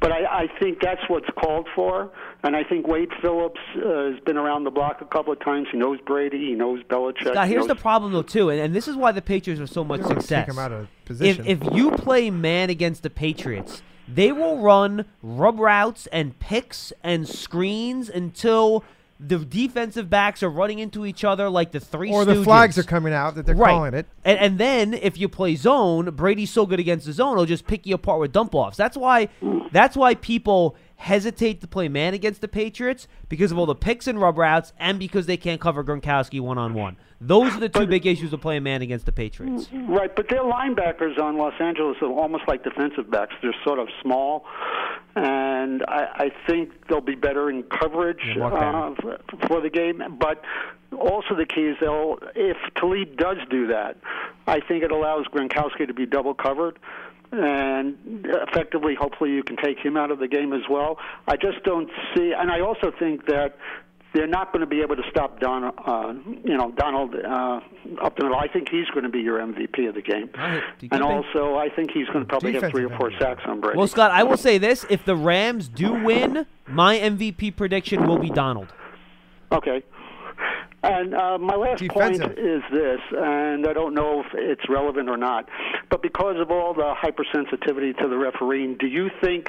But I, I think that's what's called for, and I think Wade Phillips uh, has been around the block a couple of times. He knows Brady, he knows Belichick. Scott, he here's the problem, though, too, and, and this is why the Patriots are so much success. Take success. him out of if, position. if you play man against the Patriots, they will run rub routes and picks and screens until the defensive backs are running into each other like the three or the flags are coming out that they're right. calling it. And, and then if you play zone, Brady's so good against the zone, he'll just pick you apart with dump offs. That's why that's why people hesitate to play man against the Patriots because of all the picks and rub routes and because they can't cover Gronkowski one on one. Those are the two big issues of playing man against the Patriots. Right, but their linebackers on Los Angeles are almost like defensive backs. They're sort of small, and I, I think they'll be better in coverage Yeah, uh, f- for the game. But also the key is they'll if Khalid does do that, I think it allows Gronkowski to be double covered. And effectively, hopefully, you can take him out of the game as well. I just don't see, and I also think that they're not going to be able to stop Donald, uh, you know, Donald uh, up the middle. I think he's going to be your MVP of the game, Right, and also I think he's going to probably have three or four sacks on Brady. Well, Scott, I will say this: if the Rams do win, my MVP prediction will be Donald. Okay. And uh, my last Defensive. point is this, and I don't know if it's relevant or not, but because of all the hypersensitivity to the refereeing, do you think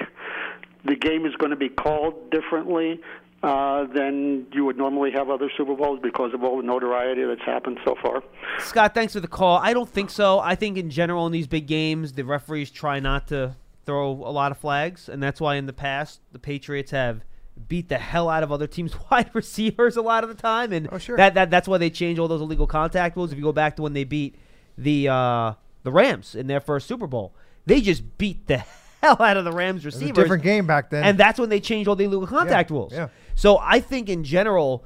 the game is going to be called differently uh, than you would normally have other Super Bowls because of all the notoriety that's happened so far? Scott, thanks for the call. I don't think so. I think in general in these big games, the referees try not to throw a lot of flags, and that's why in the past the Patriots have beat the hell out of other teams' <laughs> wide receivers a lot of the time, and Oh, sure. that, that that's why they changed all those illegal contact rules. If you go back to when they beat the uh, the Rams in their first Super Bowl, they just beat the <laughs> hell out of the Rams It was receivers. a different game back then. And that's when they changed all the illegal contact Yeah, rules. yeah. So I think in general,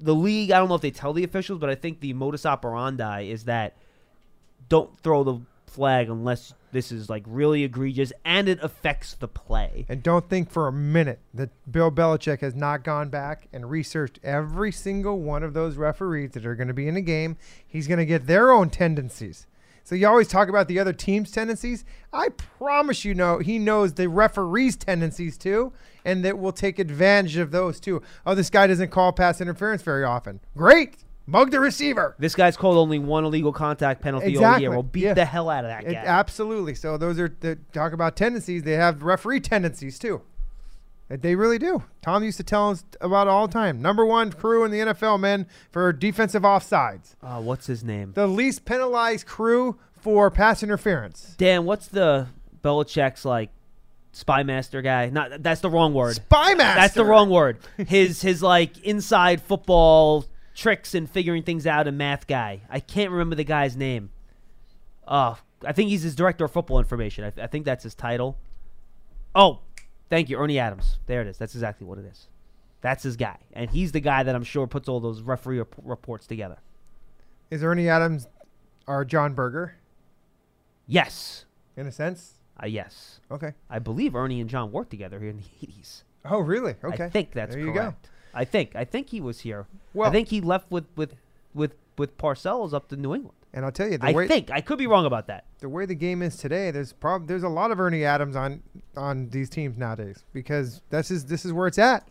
the league, I don't know if they tell the officials, but I think the modus operandi is that don't throw the flag unless this is like really egregious and it affects the play. And don't think for a minute that Bill Belichick has not gone back and researched every single one of those referees that are going to be in a game. He's going to get their own tendencies. So you always talk about the other team's tendencies. I promise you know he knows the referee's tendencies too, and that will take advantage of those too. Oh, this guy doesn't call pass interference very often. Great. Mug the receiver. This guy's called only one illegal contact penalty all Exactly, year. We'll beat yeah. the hell out of that It, guy. absolutely. So those are the talk about tendencies. They have referee tendencies too. They really do. Tom used to tell us about it all the time. Number one crew in the NFL, men, for defensive offsides. uh, what's his name? The least penalized crew for pass interference. Dan, what's the Belichick's like spy master guy? Not that's the wrong word. Spy master. That's the wrong word. His his like inside football tricks and figuring things out and math guy. I can't remember the guy's name. Oh, I think he's his director of football information. I, I think that's his title. Oh, thank you, Ernie Adams. There it is. That's exactly what it is. That's his guy, and he's the guy that I'm sure puts all those referee rep- reports together. Is Ernie Adams our John Berger Yes, in a sense? uh, yes. Okay. I believe Ernie and John worked together here in the 80s. Oh, really? Okay. I think that's there you correct. go. I think I think he was here. Well- I think he left with with with with Parcells up to New England. And I'll tell you the I way think I could be wrong about that. the way the game is today, there's prob- there's a lot of Ernie Adams on on these teams nowadays because this is this is where it's at.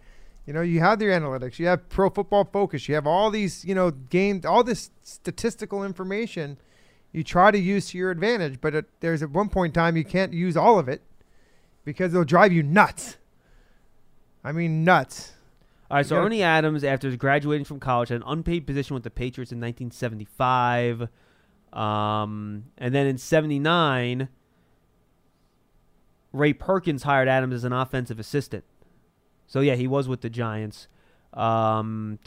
You know, you have your analytics, you have Pro Football Focus, you have all these you know game, all this statistical information. You try to use to your advantage, but it, there's at one point in time you can't use all of it because it'll drive you nuts. I mean, nuts. All right, so Ernie Adams, after graduating from college, had an unpaid position with the Patriots in 1975, um, and then in '79, Ray Perkins hired Adams as an offensive assistant. So yeah, he was with the Giants. Um.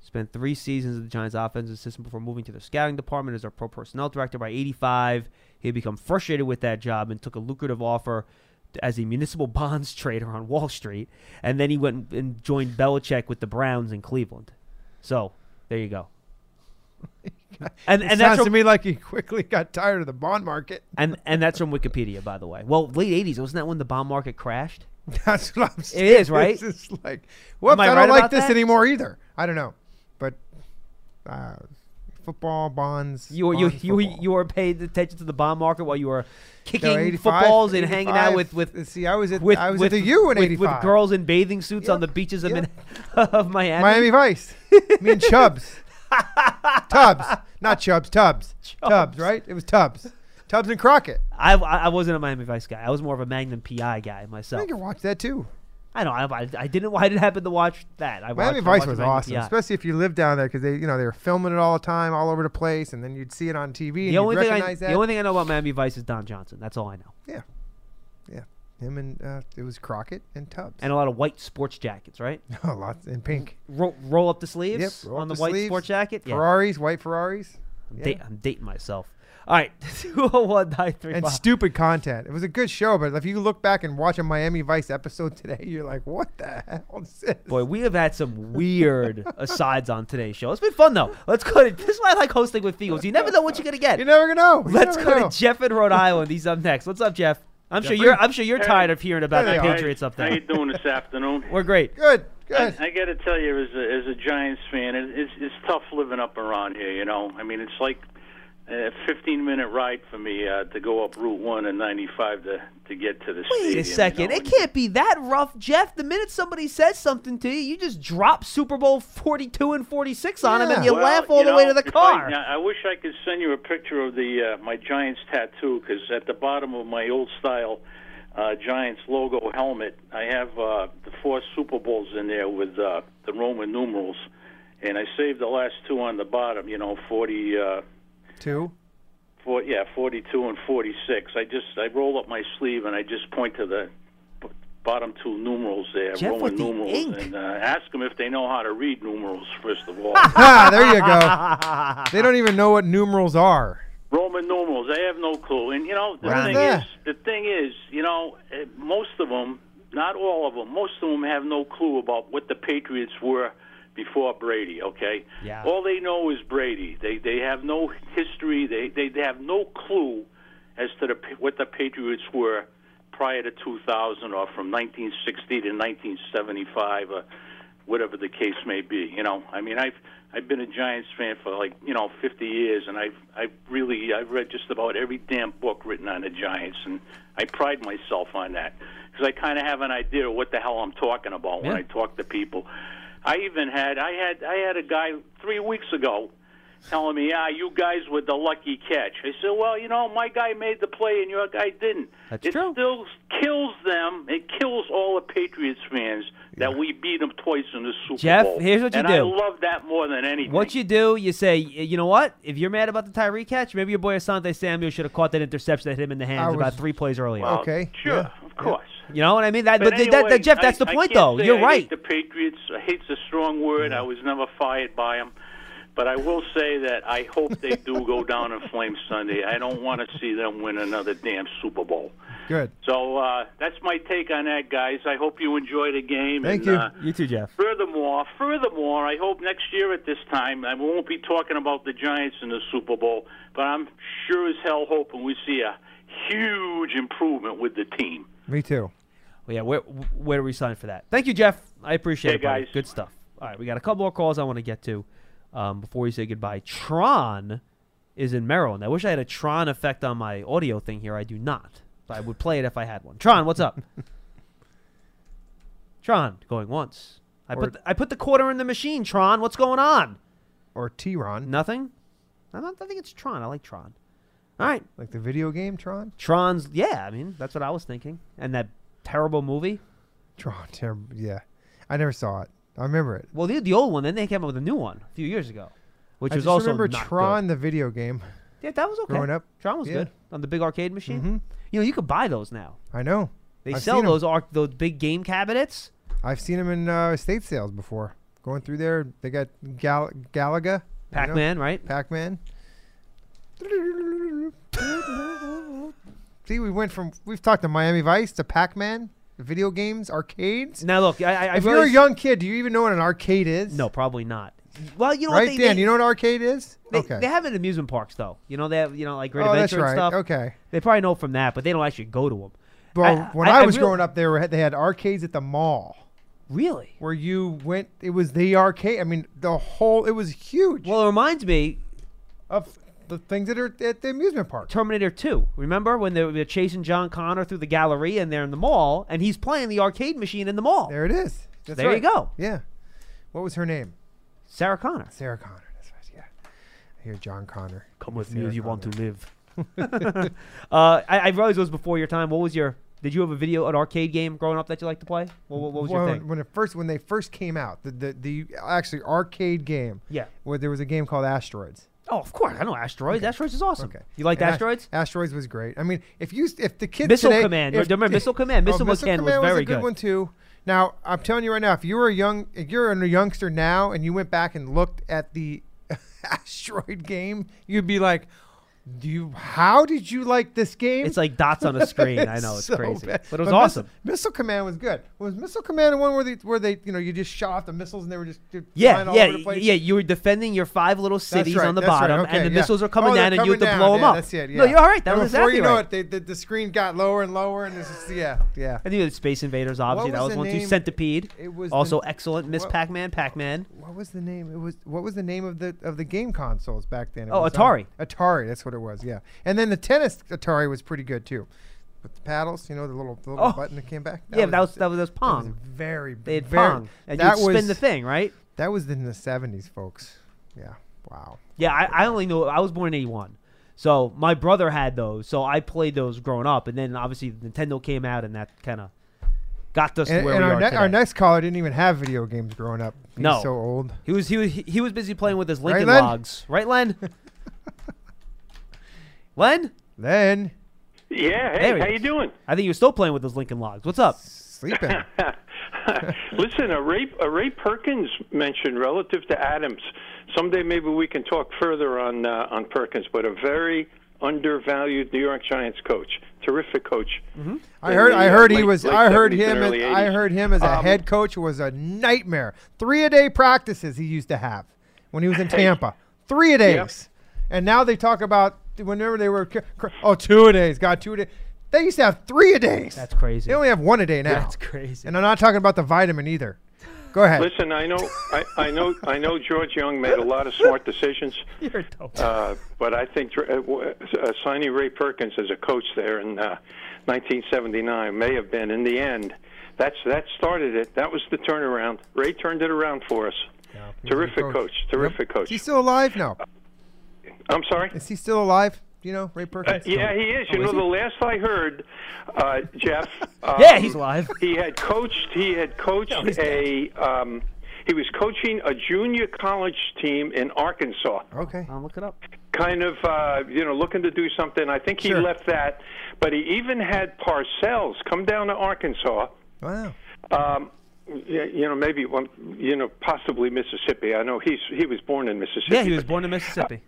Spent three seasons in the Giants' offensive assistant before moving to the scouting department as our pro personnel director. By 85, he had become frustrated with that job and took a lucrative offer as a municipal <laughs> bonds trader on Wall Street. And then he went and joined Belichick with the Browns in Cleveland. So there you go. <laughs> and It and that's sounds to me like he quickly got tired of the bond market. and and that's from Wikipedia, by the way. Well, late 80s wasn't that when the bond market crashed? <laughs> That's what I'm saying. is, right? It's like, whoops, I I, don't right like this that? anymore either. I don't know, but uh, football bonds. You were you bonds, you football. you were paying attention to the bond market while you were kicking 85, footballs and hanging out with with uh, See, I was at with I was with, at the U in with, '85. with girls in bathing suits on the beaches of, yep. Min- <laughs> of Miami. Miami Vice. <laughs> Me and Chubbs. Tubbs, not Chubbs. Tubbs. Tubbs. Right? It was Tubbs. Tubbs and Crockett. I, I wasn't a Miami Vice guy. I was more of a Magnum PI guy I myself. think I watched that too. I know. I, I, didn't. I didn't happen to watch that. I Miami watched, Vice watched was Magnum awesome, especially if you lived down there because they, you know, they were filming it all the time, all over the place, and then you'd see it on TV and The only thing I that. the only thing I know about Miami Vice is Don Johnson. That's all I know. yeah, yeah. Him and uh, it was Crockett and Tubbs. And a lot of white sports jackets, right? oh, lots in pink. Roll, roll up the sleeves Yep, on the, the white sleeves. sports jacket. Yeah. Ferraris, white Ferraris, I'm, yeah. date, I'm dating myself. All right, <laughs> two zero one nine three and stupid content. It was a good show, but if you look back and watch a Miami Vice episode today, you're like, what the hell is this? Boy, we have had some weird <laughs> asides on today's show. It's been fun though. Let's go to this is why I like hosting with Feagles. You never know what you're gonna get. you never gonna know. You Let's never go know. to Jeff in Rhode Island. He's up next. What's up, Jeff? I'm sure you're I'm sure you're Hey. tired of hearing about There the. Patriots up there. How you doing this afternoon? We're great. Good, I, good. I got to tell you, as a, as a Giants fan, it, it's it's tough living up around here. You know, I mean, it's like a 15 minute ride for me uh, to go up Route One and 95 to to get to the Wait stadium. Wait a second. You know? It can't be that rough, Jeff. The minute somebody says something to you, you just drop Super Bowl 42 and 46 on him and you Well, laugh all you the know, way to the car. I, I wish I could send you a picture of the uh, my Giants tattoo because at the bottom of my old style uh, Giants logo helmet, I have uh, the four Super Bowls in there with uh, the Roman numerals, and I saved the last two on the bottom. You know, 40. Uh, Two. Four, yeah, 42 and 46. I just I roll up my sleeve and I just point to the b- bottom two numerals there, Jeff Roman with the numerals, ink. and uh, ask them if they know how to read numerals first of all. <laughs> Ah, there you go. They don't even know what numerals are. Roman numerals, I have no clue. And you know, the What is thing that? is, the thing is, you know, eh, most of them, not all of them, most of them have no clue about what the Patriots were before Brady. Okay, Yeah. all they know is Brady. They they have no history. They they, they have no clue as to the what the Patriots were prior to 2000 or from 1960 to 1975 or whatever the case may be. You know, I mean, I've I've been a Giants fan for like you know 50 years, and I've I've really I've read just about every damn book written on the Giants, and I pride myself on that because I kind of have an idea of what the hell I'm talking about when I talk to people. I even had I had I had a guy three weeks ago telling me, "Ah, you guys with the lucky catch." I said, "Well, you know, my guy made the play and your guy didn't." That's it true. still kills them. It kills all the Patriots fans that we beat them twice in the Super Jeff, Bowl. here's what you and do. I love that more than anything. What you do, you say, you know what? If you're mad about the Tyree catch, maybe your boy Asante Samuel should have caught that interception that hit him in the hands I about three plays earlier. Well, Okay, Sure, yeah, of course. you know what I mean? That, but, But th- that, that, Jeff, that's I- the I point, can't though. You're I right. Hate the Patriots. Hate's a strong word. I was never fired by them. But I will say that I hope they do go <laughs> down in flames Sunday. I don't want to see them win another damn Super Bowl. Good. So uh, that's my take on that, guys. I hope you enjoy the game. Thank and, you. Uh, You too, Jeff. Furthermore, furthermore, I hope next year at this time I won't be talking about the Giants in the Super Bowl, but I'm sure as hell hoping we see a huge improvement with the team. Me too. Well, yeah, where where do we sign for that? Thank you, Jeff. I appreciate Hey, it, buddy. guys. Good stuff. All right, we got a couple more calls I want to get to um, before we say goodbye. Tron is in Maryland. I wish I had a Tron effect on my audio thing here. I do not. But I would play it if I had one. Tron, what's up? <laughs> Tron, going once. I Or- put the, I put the quarter in the machine. Tron, what's going on? Or T-Ron, Nothing. I don't. I think it's Tron. I like Tron. All right, like the video game Tron. Tron's. Yeah, I mean that's what I was thinking. And that terrible movie. Tron, terrible. Yeah, I never saw it. I remember it. Well, the, the old one. Then they came up with a new one a few years ago, which I was just also remember not Tron, Good. the video game. Yeah, that was okay. growing up. Tron was Yeah. good on the big arcade machine. Mhm. You know, you could buy those now. I know. They I've sell those arc those big game cabinets. I've seen them in uh, estate sales before, going through there. They got Gal- Galaga, you know? Pac-Man, right? Pac-Man. <laughs> See, we went from we've talked to Miami Vice to Pac-Man, video games, arcades. Now look, I, I, I if you're a young kid, do you even know what an arcade is? no, probably not. Well, you know right, what, they, Dan? they, you know what arcade is? they, okay. they have it in amusement parks though. You know they have you know like Great oh, that's Adventure right. and stuff. Okay. They probably know from that, but they don't actually go to them. Well, when I- I, I was real- growing up, they were they had arcades at the mall Really? where you went. It was the arcade. I mean, the whole. It was huge. Well, it reminds me of the things that are at the amusement park. Terminator 2. Remember when they were chasing John Connor through the gallery and they're in the mall and he's playing the arcade machine in the mall? There it is. That's There you go. Yeah. What was her name? Sarah Connor. Sarah Connor. That's right. Yeah. I hear John Connor. Come with Sarah me if you want to live. <laughs> <laughs> uh, I, I realized it was before your time. What was your? Did you have a video, an arcade game growing up that you like to play? What, what, what was your thing? when it first when they first came out, the the, the actually arcade game Yeah. where there was a game called Asteroids. Oh, of course. I know Asteroids. Asteroids is awesome. Okay. You liked And Asteroids? Asteroids was great. I mean, if you if the kids Missile today, Command. if- Remember <laughs> Missile Command? Oh, Missile Command was Command very a good, good. one too. Now I'm telling you right now, if you were a young, if you're a youngster now, and you went back and looked at the <laughs> Asteroid game, you'd be like, "Do you? How did you like this game?" It's like dots on a <laughs> screen. I know it's so crazy, bad. but it was Missile- awesome. Missile, Command was good. Was Missile Command the one where they where they you know you just shot off the missiles and they were just just Yeah, flying all yeah, over the place? yeah. You were defending your five little cities right, on the that's right, bottom, okay, and the yeah. missiles are coming Oh, down, and you have to coming blow down, them yeah, up. That's it. No, you're all right. That And was before exactly you know right. it, they, the, the screen got lower and lower, and this is yeah, yeah. I think it was Space Invaders. Obviously, that was one too. Centipede. It was also the, excellent. Miss what- Pac-Man, Pac-Man. What was the name? It was what was the name of the of the game consoles back then? It Oh, was, um, Atari. Atari. That's what it was. Yeah. And then the tennis Atari was pretty good too, with the paddles. You know, the little the little Oh. button that came back. yeah, that was that was, that was that was Pong. very They had very, Pong, and that you'd spin was the thing, right? that was in the seventies, folks. Yeah. Wow. Yeah, I, I only know I was born in '81, so my brother had those, so I played those growing up, and then obviously Nintendo came out, and that kind of got us And, to where and we our, are ne- today. our next caller didn't even have video games growing up. He's No. so old. he was he was he was busy playing with his Right, Lincoln Len? Logs, right, Len? <laughs> Len, Then Yeah, There hey, he how is. you doing? I think you're still playing with those Lincoln Logs. What's up? sleeping. <laughs> Listen, a Ray, a Ray Perkins mentioned relative to Adams. Someday maybe we can talk further on uh, on Perkins, but a very undervalued New York Giants coach, terrific coach. I heard. the, I uh, heard he late- was. late I heard him. As, I heard him as a Um, head coach was a nightmare. Three a day practices he used to have when he was in Tampa. Three a days, and now they talk about whenever they were cr- cr- oh two a days. Got two a day. They used to have three a days. That's crazy. They only have one a day now. That's crazy. And I'm not talking about the vitamin either. Go ahead. Listen, I know, I, I know, I know. George Young made a lot of smart decisions, <laughs> You're dope. uh, but I think uh, uh, signing Ray Perkins as a coach there in uh, 1979 may have been, in the end, that's that started it. That was the turnaround. Ray turned it around for us. He was a Terrific coach. Terrific coach. He's still alive? No. I'm sorry. Is he still alive? Do you know Ray Uh, Perkins? yeah, he is. You Oh, know, is the last I heard, uh, Jeff. Um, <laughs> Yeah, he's alive. He had coached. He had coached No, a. Um, he was coaching a junior college team in Arkansas. Okay. I'll look it up. Kind of, uh, you know, looking to do something. I think he Sure. left that, but he even had Parcells come down to Arkansas. Wow. Um, yeah, you know, maybe one, you know, possibly Mississippi. I know he's he was born in Mississippi. Yeah, he was born in Mississippi.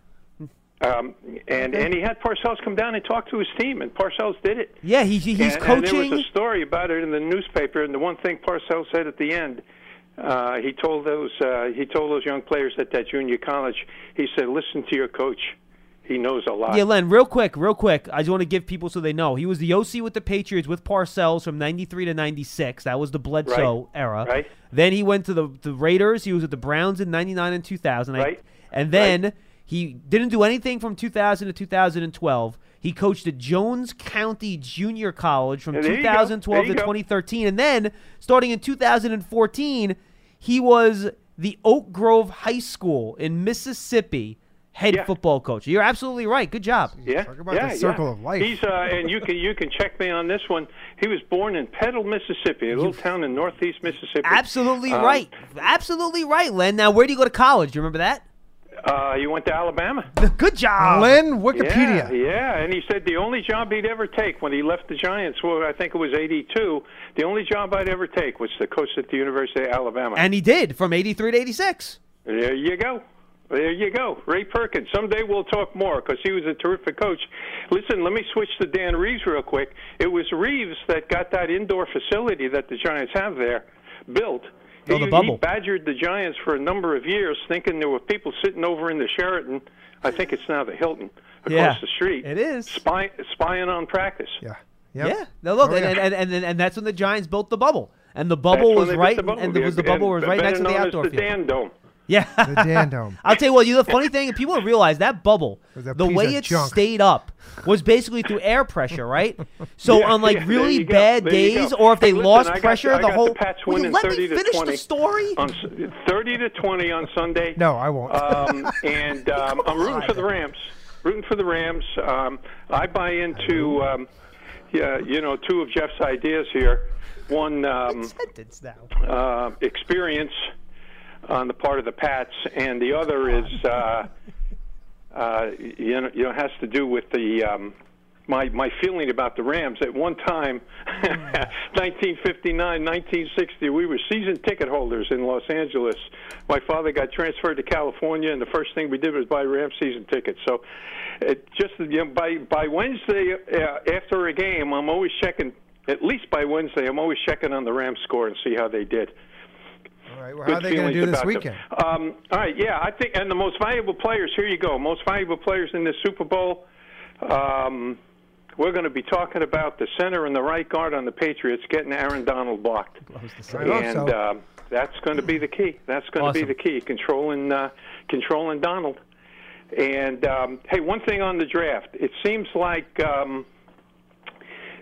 Um, and and he had Parcells come down and talk to his team, and Parcells did it. Yeah, he, he- he's and, coaching. And there was a story about it in the newspaper, and the one thing Parcells said at the end, uh, he told those uh, he told those young players at that junior college, he said, "Listen to your coach. He knows a lot." Yeah, Len, real quick, real quick. I just want to give people so they know. He was the OC with the Patriots with Parcells from 93 to 96. That was the Bledsoe era. Right. Then he went to the, the Raiders. He was at the Browns in 99 and 2000. I- Right. And then he didn't do anything from 2000 to 2012. He coached at Jones County Junior College from Yeah, there you go. 2012 to go. 2013. And then starting in 2014, he was the Oak Grove High School in Mississippi head Yeah. football coach. You're absolutely right. Good job. Yeah, Talk about yeah, the circle yeah. of life. He's uh, and you can you can check me on this one. He was born in Petal, Mississippi, a little town in northeast Mississippi. Absolutely Um, right. Absolutely right, Len. Now, where do you go to college? Do you remember that? Uh, he went to Alabama. <laughs> Good job. Len Wikipedia. Yeah, yeah, and he said the only job he'd ever take when he left the Giants, well, I think it was '82. The only job I'd ever take was to coach at the University of Alabama. And he did from 83 to 86. There you go. There you go. Ray Perkins. Someday we'll talk more because he was a terrific coach. Listen, let me switch to Dan Reeves real quick. It was Reeves that got that indoor facility that the Giants have there built. Oh, he, the bubble. he badgered the Giants for a number of years, thinking there were people sitting over in the Sheraton. I think it's now the Hilton across Yeah, the street. it is. spy, spying on practice. Yeah. Yeah. Yep. No, look, Oh, and, yeah. and, and, and, and that's when the Giants built the bubble. And the bubble That's was right, the bubble. and the, was the Yeah, bubble was right next to the known as outdoor the field. Dan Dome. Yeah. The Dan Dome. <laughs> I'll tell you what. You know, the funny thing, people don't realize that bubble, the way it junk. stayed up, was basically through air pressure, right? <laughs> So Yeah, on like yeah, really bad days, or if they Hey, listen, lost got pressure, the- the the whole. You let 30 me finish the story? on 30 to 20 on Sunday. No, I won't. Um, and <laughs> um, I'm rooting for the Rams. Rooting for the Rams. Um, I buy into, um, yeah, you know, two of Jeff's ideas here. One, um, Sentence now. uh, experience on the part of the Pats, and the other is, uh, uh, you know, you know, has to do with the. Um, my, my feeling about the Rams at one time, <laughs> 1959, 1960, we were season ticket holders in Los Angeles. My father got transferred to California, and the first thing we did was buy Rams season tickets. So, it just you know, by by Wednesday uh, after a game, I'm always checking. At least by Wednesday, I'm always checking on the Rams score and see how they did. All right. Well, how are they going to do this weekend? Um, all right, yeah, I think, and the most valuable players. Here you go. Most valuable players in this Super Bowl. Um, we're going to be talking about the center and the right guard on the Patriots getting Aaron Donald blocked, and so. um, that's going to be the key. That's going to be the key. Controlling, uh, controlling Donald. And um, hey, one thing on the draft. It seems like um,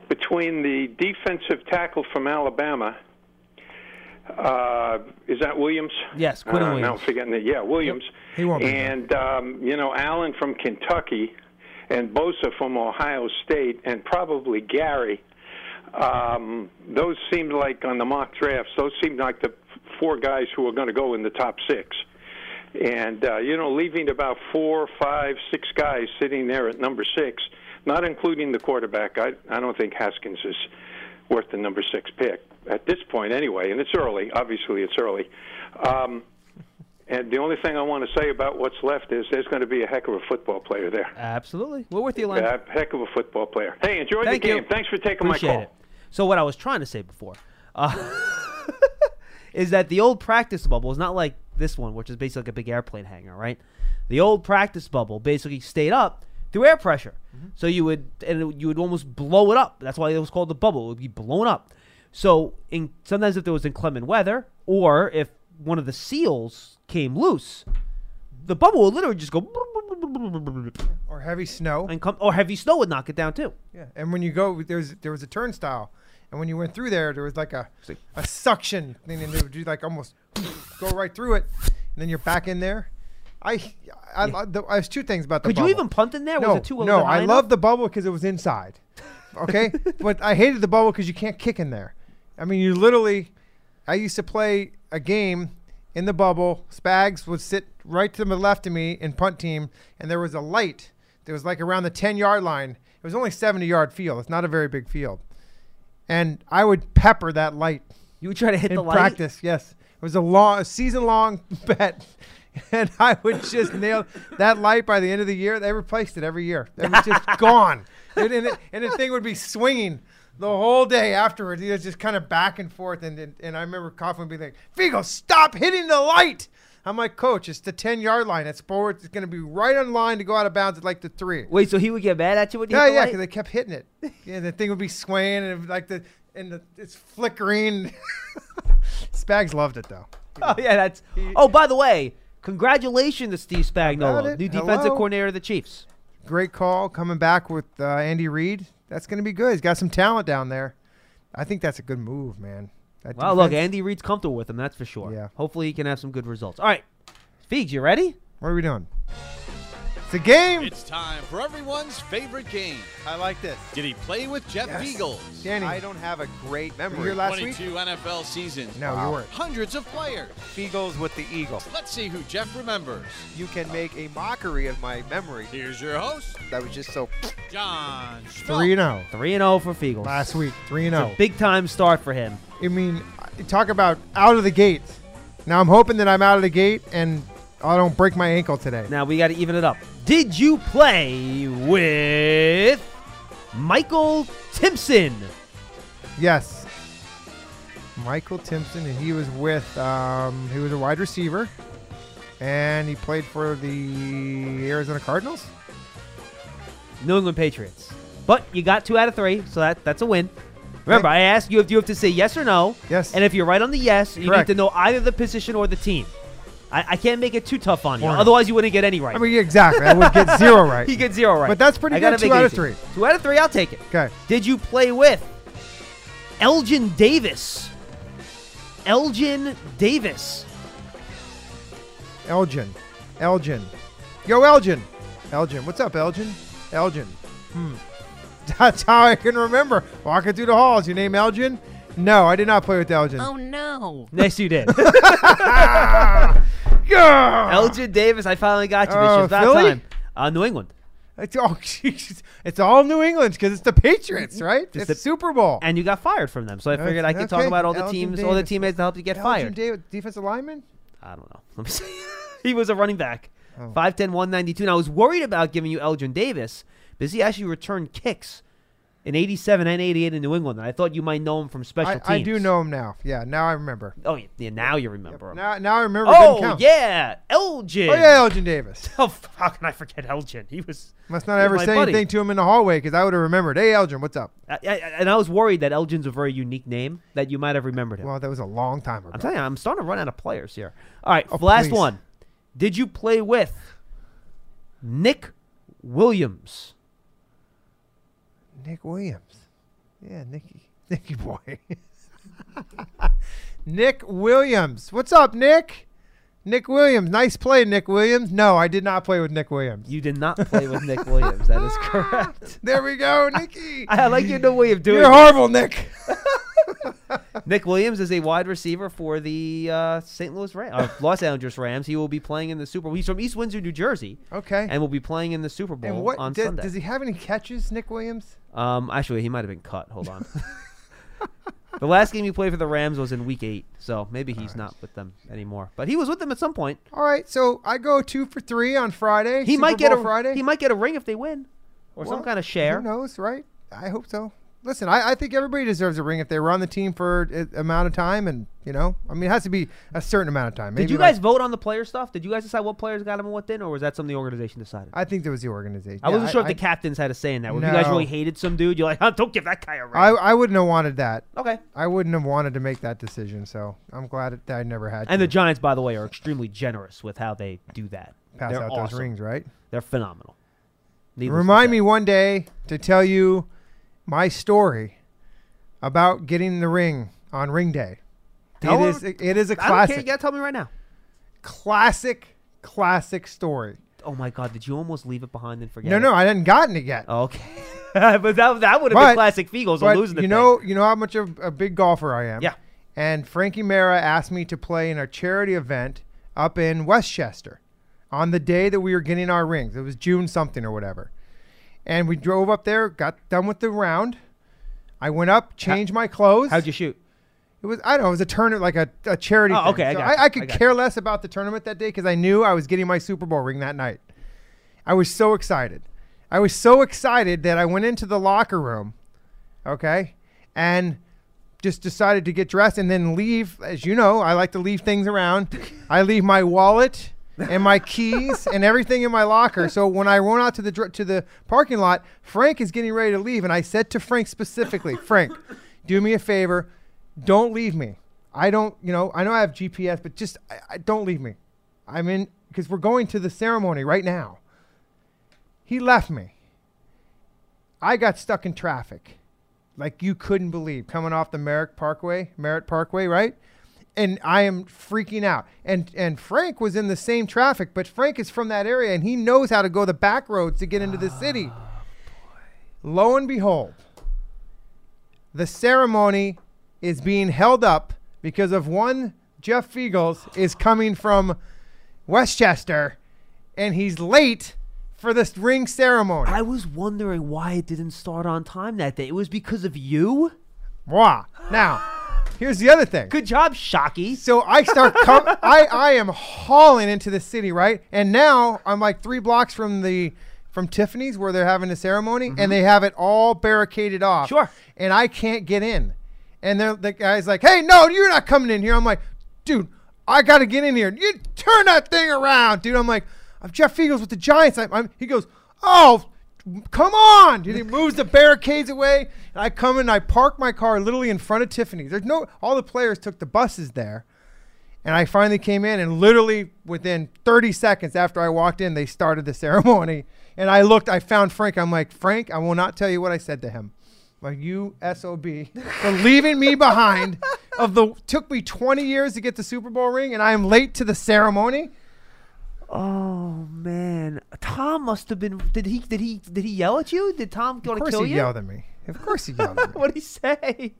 between the defensive tackle from Alabama. Uh, is that Williams? Yes, Quinn uh, Now Williams. I'm forgetting it. Yeah, Williams. He won't And um, you know, Allen from Kentucky, and Bosa from Ohio State, and probably Gary. Um, those seemed like on the mock drafts. Those seemed like the four guys who were going to go in the top six. And uh, you know, leaving about four, five, six guys sitting there at number six, not including the quarterback. I I don't think Haskins is worth the number six pick at this point anyway. And it's early. Obviously, it's early. Um, and the only thing I want to say about what's left is there's going to be a heck of a football player there. Absolutely. We're with you, Len. A heck of a football player. Hey, enjoy Thank the you. game. Thanks for taking Appreciate my call. it. So what I was trying to say before uh, <laughs> is that the old practice bubble is not like this one, which is basically like a big airplane hangar, right? The old practice bubble basically stayed up through air pressure, so you would and it, you would almost blow it up. That's why it was called the bubble. It would be blown up. So in sometimes if there was inclement weather or if one of the seals came loose, the bubble would literally just go Or heavy snow. and come or heavy snow would knock it down too. Yeah, and when you go, there's there was a turnstile, and when you went through there, there was like a a suction thing, and it would do like almost go right through it, and then you're back in there. I, I, I the, there's two things about the Could bubble. you even punt in there? No, was it too no, I enough? love the bubble because it was inside. Okay, <laughs> but I hated the bubble because you can't kick in there. I mean, you literally. I used to play a game in the bubble. Spags would sit right to the left of me in punt team, and there was a light. that was like around the ten yard line. It was only seventy yard field. It's not a very big field, and I would pepper that light You would try to hit the light. practice. Yes, it was a long, a season long <laughs> bet, and I would just nail that light by the end of the year. They replaced it every year. It was just <laughs> gone, and, and, it, and the thing would be swinging the whole day afterwards. he was just kind of back and forth, and and, and I remember Coughlin would be like, "Figo, stop hitting the light." I'm like, Coach, it's the 10 yard line. It's forward. It's going to be right on line to go out of bounds at like the three. Wait, so he would get mad at you when you Yeah, yeah, because they kept hitting it. Yeah, the thing would be swaying and like the and the, it's flickering. <laughs> Spags loved it though. Oh yeah, that's. Oh, by the way, congratulations to Steve Spagnuolo, new defensive Hello. coordinator of the Chiefs. Great call coming back with uh, Andy Reid. That's going to be good. He's got some talent down there. I think that's a good move, man. That Well, look, Andy Reid's comfortable with him, that's for sure. Yeah. Hopefully, he can have some good results. All right, Feeks, you ready? What are we doing? It's a game. It's time for everyone's favorite game. I like this. Did he play with Jeff Yes. Feagles? Danny, I don't have a great were you memory. here last week? 22 NFL seasons. No, you weren't. Hundreds of players. Eagles with the Eagle. Let's see who Jeff remembers. You can make a mockery of my memory. Here's your host, That was just so. John Three and zero 3 and 0 for Feagles. last week. Three and oh. zero. Big time start for him. I mean, talk about out of the gate. Now I'm hoping that I'm out of the gate and I don't break my ankle today. Now we got to even it up. Did you play with Michael Timpson? Yes. Michael Timpson, and he was with, um, he was a wide receiver, and he played for the Arizona Cardinals. New England Patriots. But you got two out of three, so that that's a win. Remember, I asked you if you have to say yes or no. Yes. And if you're right on the yes, you Correct. need to know either the position or the team. I, I can't make it too tough on you. Otherwise, you wouldn't get any right. I mean, exactly. I would get zero right. <laughs> he gets zero right. But that's pretty I good, two out of three. Two out of three, I'll take it. Okay. Did you play with Elgin Davis? Elgin Davis. Elgin. Elgin. Yo, Elgin. Elgin. What's up, Elgin? Elgin. Hmm. <laughs> That's how I can remember. Walking through the halls. Your name Elgin? No, I did not play with Elgin. Oh, no. Yes, you did. <laughs> Elgin Davis, I finally got you. This Oh, is about Philly? time. Uh, New England. It's all, <laughs> it's all New England because it's the Patriots, right? Just it's the- Super Bowl. And you got fired from them. So I Okay, figured I could talk okay. about all the Elgin teams, all the Davis. teammates that helped you get fired. Elgin fired. Davis, defensive lineman? I don't know. Let me see. <laughs> he was a running back. Oh. 5'10", 192. And I was worried about giving you Elgin Davis because he actually returned kicks in 87 and 88 in New England. And I thought you might know him from special I, teams. I do know him now. Yeah, now I remember. Oh, yeah, yeah, now you remember him. Now, now I remember. oh, yeah. Elgin. Oh yeah, Elgin Davis. <laughs> Oh, how can I forget Elgin? He was. Must not ever say buddy. anything to him in the hallway because I would have remembered. Hey, Elgin, what's up? I, I, and I was worried that Elgin's a very unique name that you might have remembered him. Well, that was a long time ago. I'm telling you, I'm starting to run out of players here. All right, Oh, last please. one. Did you play with Nick Williams? Nick Williams. Yeah, Nicky. <laughs> Nicky boy. <laughs> Nick Williams. What's up, Nick? Nick Williams. Nice play, Nick Williams. No, I did not play with Nick Williams. You did not play with Nick Williams. That is <laughs> correct. There we go, Nicky. I like you the way of doing You're it. horrible, Nick. Nick Williams is a wide receiver for the uh, St. Louis Rams, uh, <laughs> Los Angeles Rams. He will be playing in the Super Bowl. He's from East Windsor, New Jersey, Okay. and will be playing in the Super Bowl And what on does, Sunday. does he have any catches, Nick Williams? Um, actually, he might have been cut. Hold on. <laughs> the last game he played for the Rams was in Week Eight, so maybe he's not with them anymore. But he was with them at some point. All right, so I go two for three on Friday. He Super might get Bowl a Friday. He might get a ring if they win, or some kind of share. Who knows, right? I hope so. Listen, I, I think everybody deserves a ring if they were on the team for an amount of time, and you know, I mean, it has to be a certain amount of time. Did Maybe you like- guys vote on the player stuff? Did you guys decide what players got him and what didn't, or was that something the organization decided? I think there was the organization. I Yeah, wasn't sure if I, the captains had a say in that. If you guys really hated some dude, you're like, <laughs> huh, don't give that guy a ring. I, I wouldn't have wanted that. okay. I wouldn't have wanted to make that decision. So I'm glad that I never had. And to the Giants, by the way, are extremely generous with how they do that. pass They're out awesome. those rings, right? They're phenomenal. Needless Remind me one day to tell you my story about getting the ring on ring day. Tell it is it is a don't care. classic, You gotta tell me right now. classic, classic story. Oh my God! Did you almost leave it behind and forget? No, it? no, I hadn't gotten it yet. <laughs> Okay, <laughs> but that that would have been classic Feagles but on losing the you thing. know, you know how much of a big golfer I am. Yeah. And Frankie Mara asked me to play in a charity event up in Westchester on the day that we were getting our rings. It was June something or whatever. And we drove up there, got done with the round. I went up, changed my clothes. How'd you shoot? It was I don't know. It was a tournament, like a, a charity. Oh, thing. okay, I So I, you, I I could you. care less about the tournament that day because I knew I was getting my Super Bowl ring that night. I was so excited. I was so excited that I went into the locker room, okay, and just decided to get dressed and then leave. As you know, I like to leave things around. I leave my wallet and my keys and everything in my locker. So when I went out to the to the parking lot, Frank is getting ready to leave, and I said to Frank specifically, Frank, do me a favor, don't leave me. I don't, you know, I know I have GPS, but just I, I don't leave me. I'm in because we're going to the ceremony right now. He left me. I got stuck in traffic, like you couldn't believe, coming off the Merritt Parkway, Merritt Parkway, right? And I am freaking out. And and Frank was in the same traffic, but Frank is from that area and he knows how to go the back roads to get into the city. Ah, Lo and behold, the ceremony is being held up because of one Jeff Feagles is coming from Westchester and he's late for this ring ceremony. I was wondering why it didn't start on time that day. It was because of you. Mwah. Now, here's the other thing. Good job, Shocky. So I start com- <laughs> I I am hauling into the city, right? And now I'm like 3 blocks from the from Tiffany's where they're having the ceremony and they have it all barricaded off. Mm-hmm. Sure. And I can't get in. And they're, the guy's like, "Hey, no, you're not coming in here." I'm like, "Dude, I got to get in here. You turn that thing around, dude." I'm like, "I'm Jeff Feagles with the Giants." I, I'm, he goes, "Oh, come on!" Dude, he moves the barricades away, and I come in. and I park my car literally in front of Tiffany. There's no. All the players took the buses there, and I finally came in, and literally within 30 seconds after I walked in, they started the <laughs> ceremony. And I looked. I found Frank. I'm like, Frank, I will not tell you what I said to him. Like you sob <laughs> for leaving me behind. Of the took me 20 years to get the Super Bowl ring, and I am late to the ceremony. Oh man, Tom must have been. Did he? Did he? Did he yell at you? Did Tom want to kill you? Of course he yelled at me. Of course he yelled at <laughs> me. what did he say?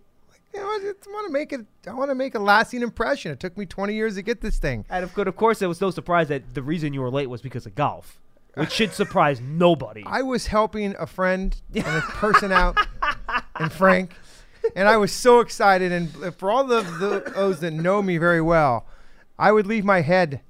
You know, I want to make it. I want to make a lasting impression. It took me 20 years to get this thing. And of course, of course, it was no surprise that the reason you were late was because of golf, which should surprise <laughs> nobody. I was helping a friend <laughs> and a person out, and Frank, and I was so excited. And for all the, the those that know me very well, I would leave my head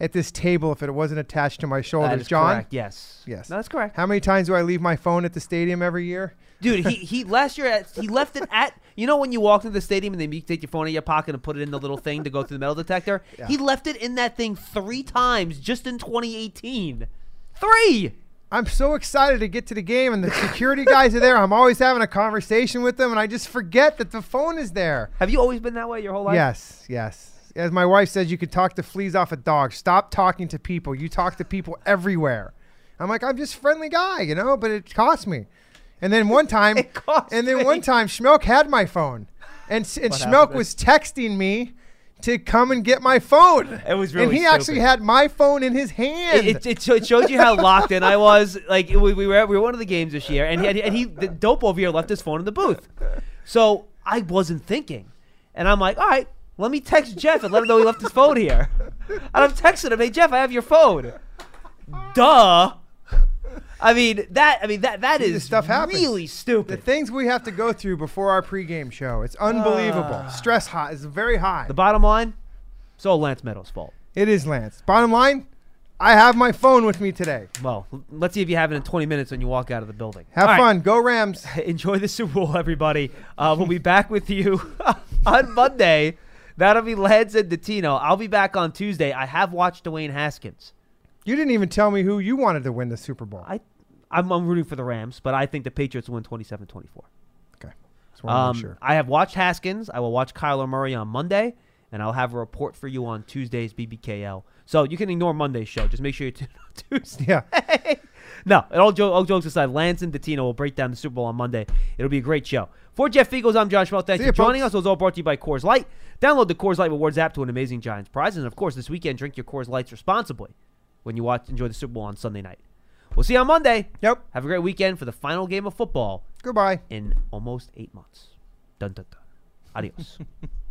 at this table if it wasn't attached to my shoulders. That is John, correct. Yes. Yes. No, that's correct. how many times do I leave my phone at the stadium every year? Dude, he, he last year at, he left it at you know when you walk into the stadium and then you take your phone out of your pocket and put it in the little thing to go through the metal detector. Yeah. He left it in that thing three times just in 2018. Three. I'm so excited to get to the game, and the security guys are there. I'm always having a conversation with them, and I just forget that the phone is there. Have you always been that way your whole life? Yes, yes. As my wife says, you could talk the fleas off a dog. Stop talking to people. You talk to people everywhere. I'm like, I'm just a friendly guy, you know, but it costs me. And then one <laughs> time, It costs and then me. one time, Schmeelk had my phone, and and Schmeelk happened? was texting me to come and get my phone. It was really and he actually had my phone in his hand. It, it, it, sho- it showed you how locked in I <laughs> was. Like we, we were we were one of the games this year, and he, and he the dope over here left his phone in the booth. So I wasn't thinking, and I'm like, all right, let me text Jeff and let him know he left his phone here. And I'm texting him, hey Jeff, I have your phone. Duh. I mean that. I mean that. That is stuff happens. really stupid. the things we have to go through before our pregame show. It's unbelievable. Stress high is very high. The bottom line, it's all Lance Medow's fault. It is Lance. Bottom line, I have my phone with me today. Well, let's see if you have it in 20 minutes when you walk out of the building. Have All right. fun. Go Rams. <laughs> enjoy the Super Bowl, everybody. Uh, we'll be back with you <laughs> on Monday. That'll be Lance and Datino. I'll be back on Tuesday. I have watched Dwayne Haskins. You didn't even tell me who you wanted to win the Super Bowl. I, I'm, I'm rooting for the Rams, but I think the Patriots win 27-24. okay. Just want to Um, make sure. I have watched Haskins. I will watch Kyler Murray on Monday, and I'll have a report for you on Tuesday's BBKL. So you can ignore Monday's show. Just make sure you tune on <laughs> Tuesday. Yeah. No, all, jo- all jokes aside, Lance and Datino will break down the Super Bowl on Monday. It'll be a great show. For Jeff Feagles, I'm John Schmeelk. Thanks See for joining folks. us. It was all brought to you by Coors Light. Download the Coors Light Rewards app to win amazing Giants prizes. And of course, this weekend, drink your Coors Lights responsibly when you watch enjoy the Super Bowl on Sunday night. We'll see you on Monday. Yep. Have a great weekend for the final game of football Goodbye. in almost eight months. Dun dun dun. Adios. <laughs>